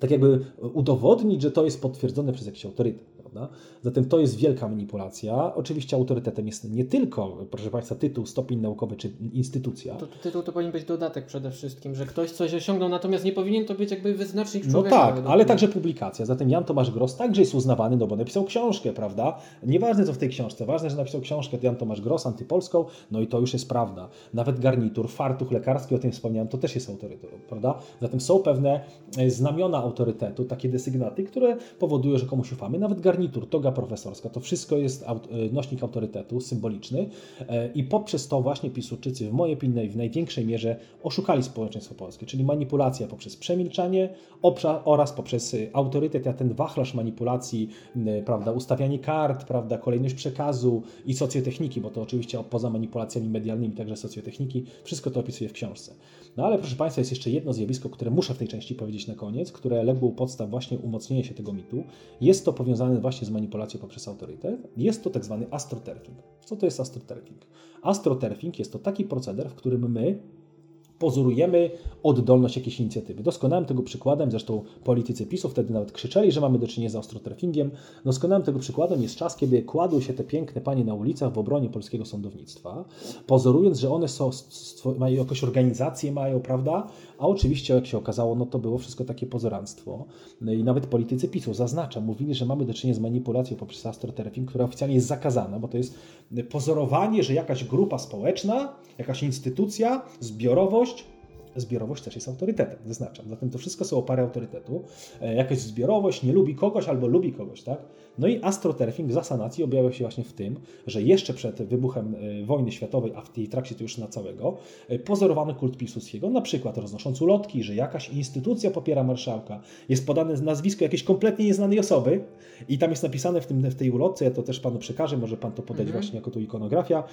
tak jakby udowodnić, że to jest potwierdzone przez jakiś autorytet. Prawda? Zatem to jest wielka manipulacja. Oczywiście autorytetem jest nie tylko, proszę Państwa, tytuł, stopień naukowy czy instytucja. To, tytuł to powinien być dodatek przede wszystkim, że ktoś coś osiągnął, natomiast nie powinien to być jakby wyznacznik No człowieka. tak, według ale także publikacja. Zatem Jan Tomasz Gross także jest uznawany, no bo napisał książkę, prawda? Nieważne co w tej książce, ważne, że napisał książkę Jan Tomasz Gross, antypolską, no i to już jest prawda. Nawet garnitur, fartuch lekarski, o tym wspomniałem, to też jest autorytet, prawda? Zatem są pewne e, znamiona autorytetu, takie desygnaty, które powodują, że komuś ufamy. Nawet garnitur, toga profesorska, to wszystko jest e, nośnik autorytetu, symboliczny e, i poprzez to właśnie Piłsudczycy w mojej opinii w największej mierze oszukali społeczeństwo polskie, czyli manipulacja poprzez przemilczanie oraz poprzez y, autorytet, a ten wachlarz manipulacji, y, prawda, ustawianie kart, prawda, kolejność przekazu i socjotechniki, bo to oczywiście poza manipulacjami medialnymi także socjotechniki, wszystko to opisuję w książce. No ale proszę Państwa, jest jeszcze jedno zjawisko, które muszę w tej części powiedzieć na koniec, które legło u podstaw właśnie umocnienia się tego mitu. Jest to powiązane właśnie z manipulacją poprzez autorytet. Jest to tak zwany astroturfing. Co to jest astroturfing? Astroturfing jest to taki proceder, w którym my pozorujemy oddolność jakiejś inicjatywy. Doskonałym tego przykładem, zresztą politycy PiSu wtedy nawet krzyczeli, że mamy do czynienia z astrotrafingiem. Doskonałym tego przykładem jest czas, kiedy kładły się te piękne panie na ulicach w obronie polskiego sądownictwa, pozorując, że one są, mają jakąś organizację, mają, prawda? A oczywiście, jak się okazało, no to było wszystko takie pozoranstwo. No i nawet politycy PiSu, zaznaczam, mówili, że mamy do czynienia z manipulacją poprzez astrotrafing, która oficjalnie jest zakazana, bo to jest pozorowanie, że jakaś grupa społeczna, jakaś instytucja, zbiorowość дощ. Zbiorowość też jest autorytetem, zaznaczam. Zatem to wszystko są opary autorytetu. E, jakaś zbiorowość nie lubi kogoś albo lubi kogoś, tak? No i astroturfing za sanacji objawiał się właśnie w tym, że jeszcze przed wybuchem e, wojny światowej, a w tej trakcie to już na całego, e, pozorowano kult Piłsudskiego, na przykład roznosząc ulotki, że jakaś instytucja popiera marszałka, jest podane nazwisko jakiejś kompletnie nieznanej osoby i tam jest napisane w, tym, w tej ulotce, ja to też panu przekażę, może pan to podać mhm. właśnie jako tu ikonografia,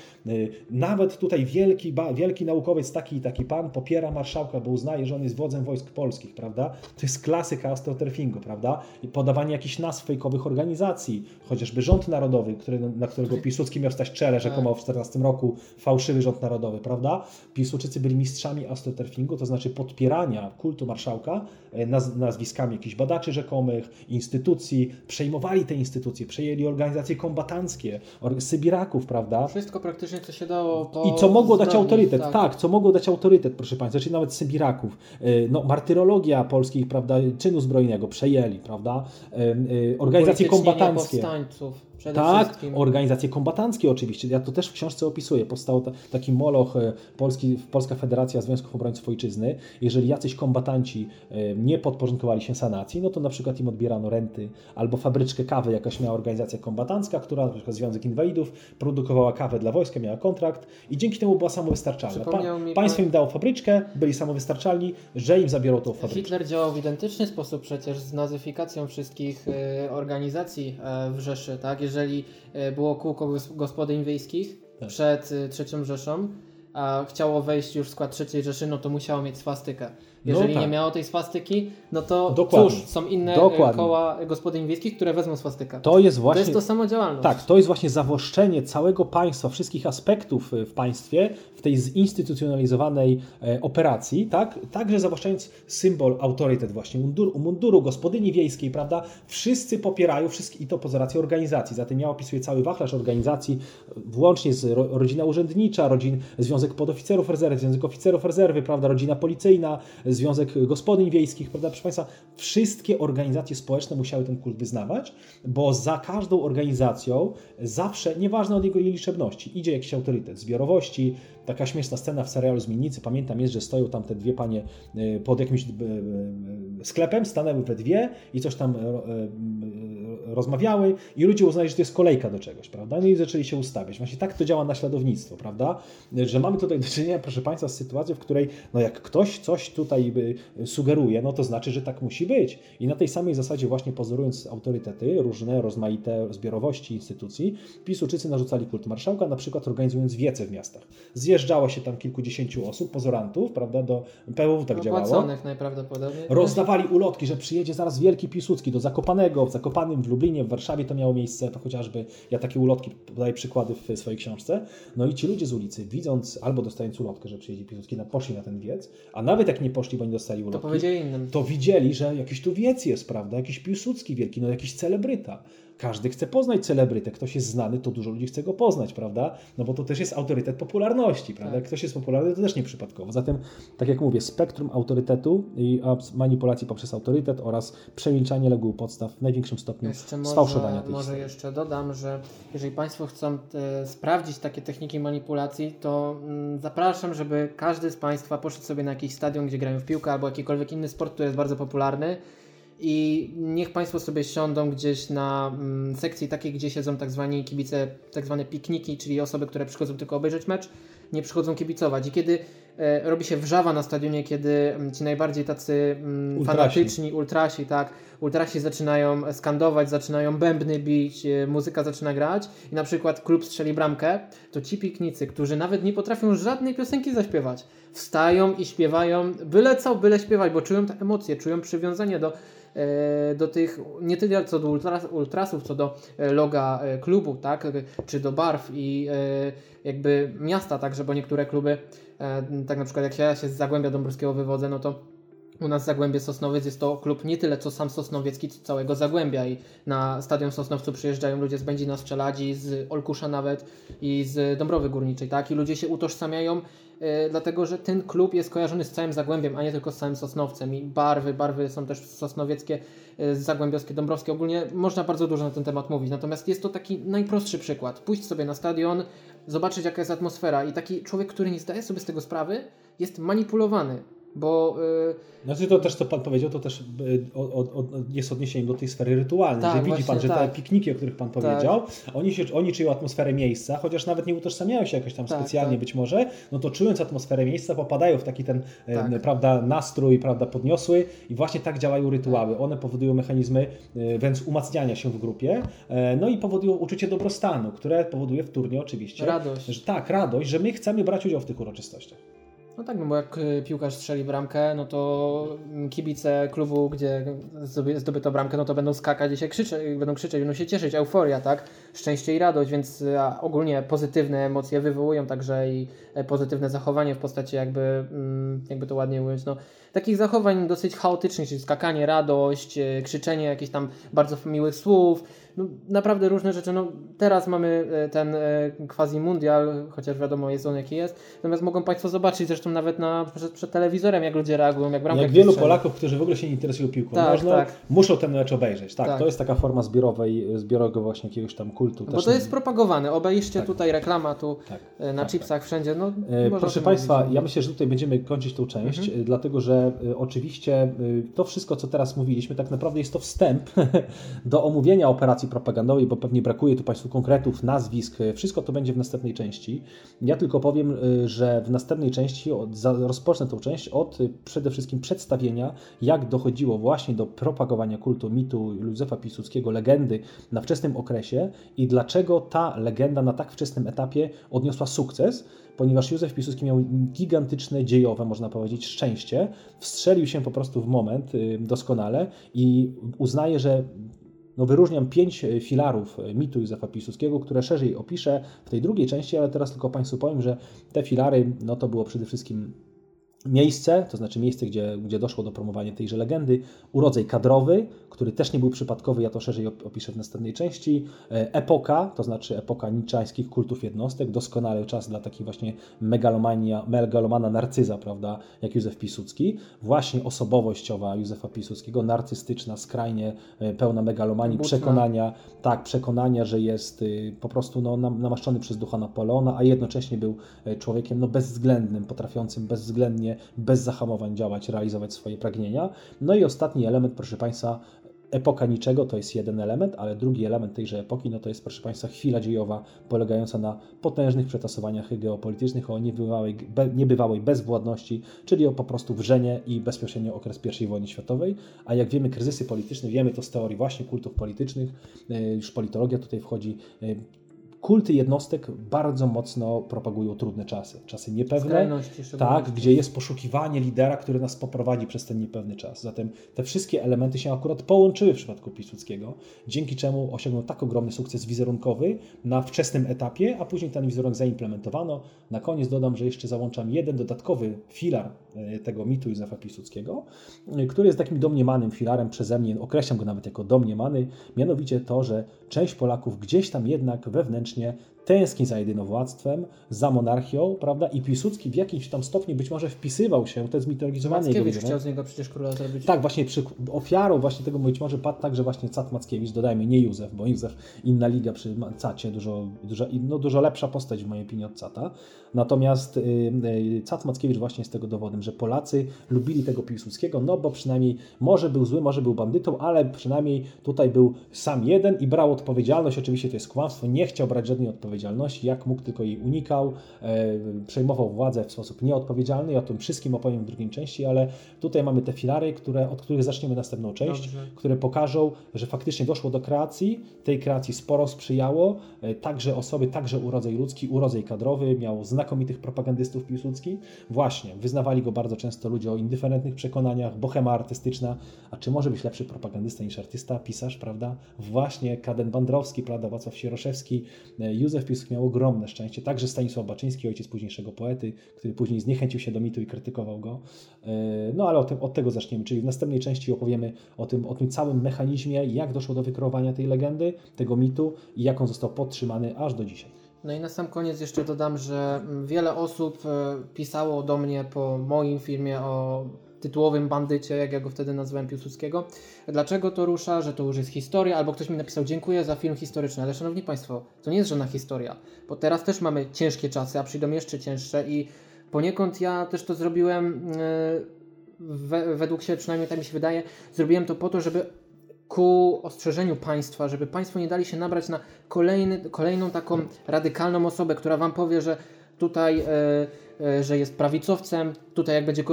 nawet tutaj wielki, wielki naukowiec, taki i taki pan popiera marszałka, marszałka, bo uznaje, że on jest wodzem wojsk polskich, prawda? To jest klasyka astroturfingu, prawda? I podawanie jakichś nazw fejkowych organizacji, chociażby Rząd Narodowy, który, na którego Piłsudski miał stać czele rzekomo w 14 roku, fałszywy Rząd Narodowy, prawda? Piłsudczycy byli mistrzami astroturfingu, to znaczy podpierania kultu marszałka e, naz nazwiskami jakichś badaczy rzekomych, instytucji, przejmowali te instytucje, przejęli organizacje kombatanckie, Sybiraków, prawda? Wszystko praktycznie, co się dało I co mogło dać autorytet, tak. tak, co mogło dać autorytet, proszę Państwa, czyli nawet nawet Sybiraków. E, no, martyrologia polskich, prawda, czynu zbrojnego przejęli, prawda, e, e, organizacje kombatanckie. powstańców. Przede tak, wszystkim. organizacje kombatanckie oczywiście. Ja to też w książce opisuję. Powstał taki moloch e, Polski, Polska Federacja Związków Obrońców Ojczyzny. Jeżeli jacyś kombatanci e, nie podporządkowali się sanacji, no to na przykład im odbierano renty, albo fabryczkę kawy jakaś miała organizacja kombatancka, która, na przykład Związek Inwalidów, produkowała kawę dla wojska, miała kontrakt i dzięki temu była samowystarczalna. Pa, państwo im dało fabryczkę, byli samowystarczalni, że im zabiorą tą fabryczkę. Hitler działał w identyczny sposób przecież z nazyfikacją wszystkich y, organizacji w Rzeszy, tak? Jeżeli jeżeli e, było kółko gospodyń wiejskich tak. przed III e, Rzeszą, a chciało wejść już w skład III Rzeszy, no to musiało mieć swastykę. Jeżeli no tak. nie miało tej swastyki, no to Dokładnie. cóż, są inne e, Dokładnie. koła gospodyń wiejskich, które wezmą swastykę. To jest właśnie. To jest to samodziałalność. Tak, to jest właśnie zawłaszczenie całego państwa, wszystkich aspektów w państwie w tej zinstytucjonalizowanej e, operacji, tak? Także zawłaszczając symbol, autorytet właśnie munduru, munduru gospodyni wiejskiej, prawda? Wszyscy popierają, wszystkie, i to poza racją organizacji. Zatem ja opisuję cały wachlarz organizacji, włącznie z ro, rodzina urzędnicza, rodzin, Związek Podoficerów Rezerwy, Związek Oficerów Rezerwy, prawda? Rodzina policyjna, Związek Gospodyń Wiejskich, prawda? Proszę Państwa, wszystkie organizacje społeczne musiały ten kult wyznawać, bo za każdą organizacją zawsze, nieważne od jego liczebności, idzie jakiś autorytet, zbiorowości, taka śmieszna scena w serialu Zmiennicy, pamiętam jest, że stoją tam te dwie panie e, pod jakimś e, e, sklepem, stanęły we dwie i coś tam rozmawiały i ludzie uznali, że to jest kolejka do czegoś, prawda? No i zaczęli się ustawiać. Właśnie tak to działa naśladownictwo, prawda? Że mamy tutaj do czynienia, proszę Państwa, z sytuacją, w której no jak ktoś coś tutaj sugeruje, no to znaczy, że tak musi być. I na tej samej zasadzie właśnie pozorując autorytety, różne rozmaite zbiorowości instytucji, Pisuczycy narzucali kult marszałka, na przykład organizując wiece w miastach. Zjeżdżało się tam kilkudziesięciu osób, pozorantów, prawda, do PWW tak działało. najprawdopodobniej. Rozdawali ulotki, że przyjedzie zaraz wielki Piłsudski do Zakopanego, w Zakopanym, w Lublinie, w Warszawie to miało miejsce, to chociażby ja takie ulotki podaję przykłady w swojej książce. No i ci ludzie z ulicy, widząc albo dostając ulotkę, że przyjedzie Piłsudski, no poszli na ten wiec, a nawet jak nie poszli, bo nie dostali ulotki, to, powiedzieli innym. to widzieli, że jakiś tu wiec jest, prawda, jakiś Piłsudski wielki, no jakiś celebryta. Każdy chce poznać celebrytę. Ktoś jest znany, to dużo ludzi chce go poznać, prawda? No bo to też jest autorytet popularności, prawda? Tak. Jak ktoś jest popularny, to też nieprzypadkowo. Zatem, tak jak mówię, spektrum autorytetu i manipulacji poprzez autorytet oraz przemilczanie leguł podstaw w największym stopniu jeszcze sfałszowania tej Może historii. jeszcze dodam, że jeżeli Państwo chcą e, sprawdzić takie techniki manipulacji, to mm, zapraszam, żeby każdy z Państwa poszedł sobie na jakiś stadion, gdzie grają w piłkę albo jakikolwiek inny sport, który jest bardzo popularny i niech Państwo sobie siądą gdzieś na mm, sekcji takiej, gdzie siedzą tak zwani kibice, tak zwane pikniki, czyli osoby, które przychodzą tylko obejrzeć mecz, nie przychodzą kibicować. I kiedy e, robi się wrzawa na stadionie, kiedy mm, ci najbardziej tacy mm, ultrasi. fanatyczni, ultrasi, tak, ultrasi zaczynają skandować, zaczynają bębny bić, e, muzyka zaczyna grać i na przykład klub strzeli bramkę, to ci piknicy, którzy nawet nie potrafią żadnej piosenki zaśpiewać, wstają i śpiewają byle co, byle śpiewać, bo czują te emocje, czują przywiązanie do do tych, nie tyle co do ultras, ultrasów, co do e, loga e, klubu, tak, czy do barw i e, jakby miasta także, bo niektóre kluby, e, tak na przykład jak ja się z Zagłębia Dąbrowskiego wywodzę, no to u nas Zagłębie Sosnowiec jest to klub nie tyle co sam Sosnowiecki, co całego Zagłębia. I na stadion Sosnowcu przyjeżdżają ludzie z Będzina Strzeladzi, z Olkusza nawet i z Dąbrowy Górniczej, tak? I ludzie się utożsamiają, e, dlatego że ten klub jest kojarzony z całym Zagłębiem, a nie tylko z całym Sosnowcem. I barwy, barwy są też sosnowieckie, e, zagłębiowskie, dąbrowskie, ogólnie można bardzo dużo na ten temat mówić, natomiast jest to taki najprostszy przykład. Pójść sobie na stadion, zobaczyć jaka jest atmosfera. I taki człowiek, który nie zdaje sobie z tego sprawy, jest manipulowany, bo... e, Znaczy to też, co Pan powiedział, to też y, o, o, o, jest odniesieniem do tej sfery rytualnej, Tak, że widzi Pan, że tak. te pikniki, o których Pan powiedział, oni, się, oni czują atmosferę miejsca, chociaż nawet nie utożsamiają się jakoś tam Tak, specjalnie tak. być może, no to czując atmosferę miejsca popadają w taki ten e, Tak. prawda, nastrój prawda, podniosły i właśnie tak działają rytuały. One powodują mechanizmy e, wręcz umacniania się w grupie, e, no i powodują uczucie dobrostanu, które powoduje wtórnie oczywiście, Radość. że tak, radość, że my chcemy brać udział w tych uroczystościach. No tak, no bo jak y, piłkarz strzeli bramkę, no to kibice klubu, gdzie zdoby- zdobyto bramkę, no to będą skakać i się krzyczeć, będą krzyczeć, będą się cieszyć, euforia, tak? Szczęście i radość, więc ogólnie pozytywne emocje wywołują także i e, pozytywne zachowanie w postaci jakby, mm, jakby to ładnie ująć, no takich zachowań dosyć chaotycznych, czyli skakanie, radość, y, krzyczenie jakichś tam bardzo miłych słów, no, naprawdę różne rzeczy. No, teraz mamy e, ten e, quasi mundial, chociaż wiadomo jest on jaki jest. Natomiast mogą Państwo zobaczyć zresztą nawet na, przed, przed telewizorem, jak ludzie reagują, jak bramka Jak wielu strzeli. Polaków, którzy w ogóle się nie interesują piłką Tak, nożną, tak. muszą ten mecz obejrzeć. Tak, Tak. to jest taka forma zbiorowej, zbiorowego właśnie jakiegoś tam kultu. Bo to jest propagowane. Obejrzcie Tak. tutaj reklama tu tak, e, na tak, chipsach wszędzie. No, E, Proszę Państwa, mówić. ja myślę, że tutaj będziemy kończyć tą część, Mhm. e, dlatego że e, oczywiście e, to wszystko, co teraz mówiliśmy, tak naprawdę jest to wstęp do omówienia operacji propagandowej, bo pewnie brakuje tu Państwu konkretów, nazwisk, e, wszystko to będzie w następnej części. Ja tylko powiem, że w następnej części rozpocznę tą część od przede wszystkim przedstawienia, jak dochodziło właśnie do propagowania kultu mitu Józefa Piłsudskiego, legendy na wczesnym okresie i dlaczego ta legenda na tak wczesnym etapie odniosła sukces, ponieważ Józef Piłsudski miał gigantyczne dziejowe, można powiedzieć, szczęście. Wstrzelił się po prostu w moment y, doskonale i uznaje, że no wyróżniam pięć y, filarów y, mitu Józefa Piłsudskiego, które szerzej opiszę w tej drugiej części, ale teraz tylko Państwu powiem, że te filary, no to było przede wszystkim miejsce, to znaczy miejsce, gdzie, gdzie doszło do promowania tejże legendy, urodzaj kadrowy, który też nie był przypadkowy, ja to szerzej op- opiszę w następnej części, e, epoka, to znaczy epoka niczańskich kultów jednostek, doskonały czas dla takiej właśnie megalomania, megalomana narcyza, prawda, jak Józef Piłsudski, właśnie osobowościowa Józefa Piłsudskiego, narcystyczna, skrajnie e, pełna megalomanii, Buczna. przekonania, tak, przekonania, że jest y, po prostu no, nam- namaszczony przez ducha Napoleona, a jednocześnie był e, człowiekiem no, bezwzględnym, potrafiącym bezwzględnie, bez zahamowań działać, realizować swoje pragnienia. No i ostatni element, proszę Państwa, epoka niczego to jest jeden element, ale drugi element tejże epoki no to jest, proszę Państwa, chwila dziejowa polegająca na potężnych przetasowaniach geopolitycznych, o niebywałej, be, niebywałej bezwładności, czyli o po prostu wrzenie i bezpośrednio okres I wojny światowej. A jak wiemy, kryzysy polityczne, wiemy to z teorii właśnie kultów politycznych, e, już politologia tutaj wchodzi. Kulty jednostek bardzo mocno propagują trudne czasy, czasy niepewne, tak, gdzie jest poszukiwanie lidera, który nas poprowadzi przez ten niepewny czas. Zatem te wszystkie elementy się akurat połączyły w przypadku Piłsudskiego, dzięki czemu osiągnął tak ogromny sukces wizerunkowy na wczesnym etapie, a później ten wizerunek zaimplementowano. Na koniec dodam, że jeszcze załączam jeden dodatkowy filar tego mitu Józefa Piłsudskiego, e, który jest takim domniemanym filarem przeze mnie, określam go nawet jako domniemany, mianowicie to, że część Polaków gdzieś tam jednak wewnętrznie tęskni za jedynowładztwem, za monarchią, prawda? I Piłsudski w jakimś tam stopniu być może wpisywał się, to jest mitologizowanie jego chciał z niego przecież króla zrobić. Tak, właśnie przy, ofiarą właśnie tego być może padł także właśnie Cat Mackiewicz, dodajmy, nie Józef, bo Józef inna liga przy Cacie, dużo, dużo, no, dużo lepsza postać w mojej opinii od Cata. Natomiast y, y, Cat Mackiewicz właśnie jest tego dowodem, że Polacy lubili tego Piłsudskiego, no bo przynajmniej może był zły, może był bandytą, ale przynajmniej tutaj był sam jeden i brał odpowiedzialność, oczywiście to jest kłamstwo, nie chciał brać żadnej odpowiedzialności, odpowiedzialności, jak mógł tylko jej unikał, e, przejmował władzę w sposób nieodpowiedzialny. I o tym wszystkim opowiem w drugiej części, ale tutaj mamy te filary, które, od których zaczniemy następną część, Dobrze. które pokażą, że faktycznie doszło do kreacji, tej kreacji sporo sprzyjało, e, także osoby, także urodzej ludzki, urodzej kadrowy, miał znakomitych propagandystów Piłsudski, właśnie, wyznawali go bardzo często ludzie o indyferentnych przekonaniach, bohema artystyczna, a czy może być lepszy propagandysta niż artysta, pisarz, prawda? Właśnie Kaden Bandrowski, prawda, Wacław Sieroszewski, e, Józef Piłsudski miał ogromne szczęście, także Stanisław Baczyński, ojciec późniejszego poety, który później zniechęcił się do mitu i krytykował go. E, No ale tym, od tego zaczniemy, czyli w następnej części opowiemy o tym, o tym całym mechanizmie, jak doszło do wykreowania tej legendy, tego mitu i jak on został podtrzymany aż do dzisiaj. No i na sam koniec jeszcze dodam, że wiele osób e, pisało do mnie po moim filmie o tytułowym bandycie, jak ja go wtedy nazywałem Piłsudskiego. Dlaczego to rusza, że to już jest historia, albo ktoś mi napisał dziękuję za film historyczny, ale szanowni Państwo, to nie jest żadna historia, bo teraz też mamy ciężkie czasy, a przyjdą jeszcze cięższe i poniekąd ja też to zrobiłem, e, we, według siebie przynajmniej tak mi się wydaje, zrobiłem to po to, żeby ku ostrzeżeniu państwa, żeby państwo nie dali się nabrać na kolejny, kolejną taką radykalną osobę, która wam powie, że tutaj, e, że jest prawicowcem, tutaj jak będzie,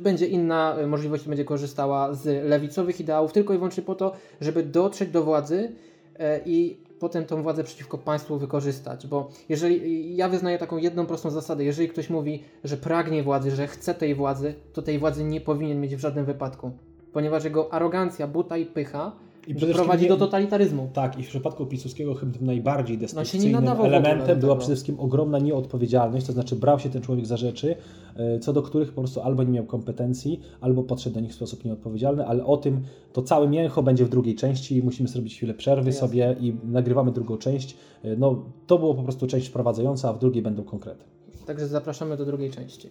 będzie inna e, możliwość, będzie korzystała z lewicowych ideałów, tylko i wyłącznie po to, żeby dotrzeć do władzy e, i potem tą władzę przeciwko państwu wykorzystać, bo jeżeli ja wyznaję taką jedną prostą zasadę, jeżeli ktoś mówi, że pragnie władzy, że chce tej władzy, to tej władzy nie powinien mieć w żadnym wypadku, ponieważ jego arogancja, buta i pycha I prowadzi do totalitaryzmu. Tak, i w przypadku Piłsudskiego chyba tym najbardziej No destrukcyjnym do elementem była przede wszystkim ogromna nieodpowiedzialność, to znaczy brał się ten człowiek za rzeczy, e, co do których po prostu albo nie miał kompetencji, albo podszedł do nich w sposób nieodpowiedzialny, ale o tym to całe mięcho będzie w drugiej części, musimy zrobić chwilę przerwy Jasne. sobie i nagrywamy drugą część. E, No, to było po prostu część wprowadzająca, a w drugiej będą konkrety. Także zapraszamy do drugiej części.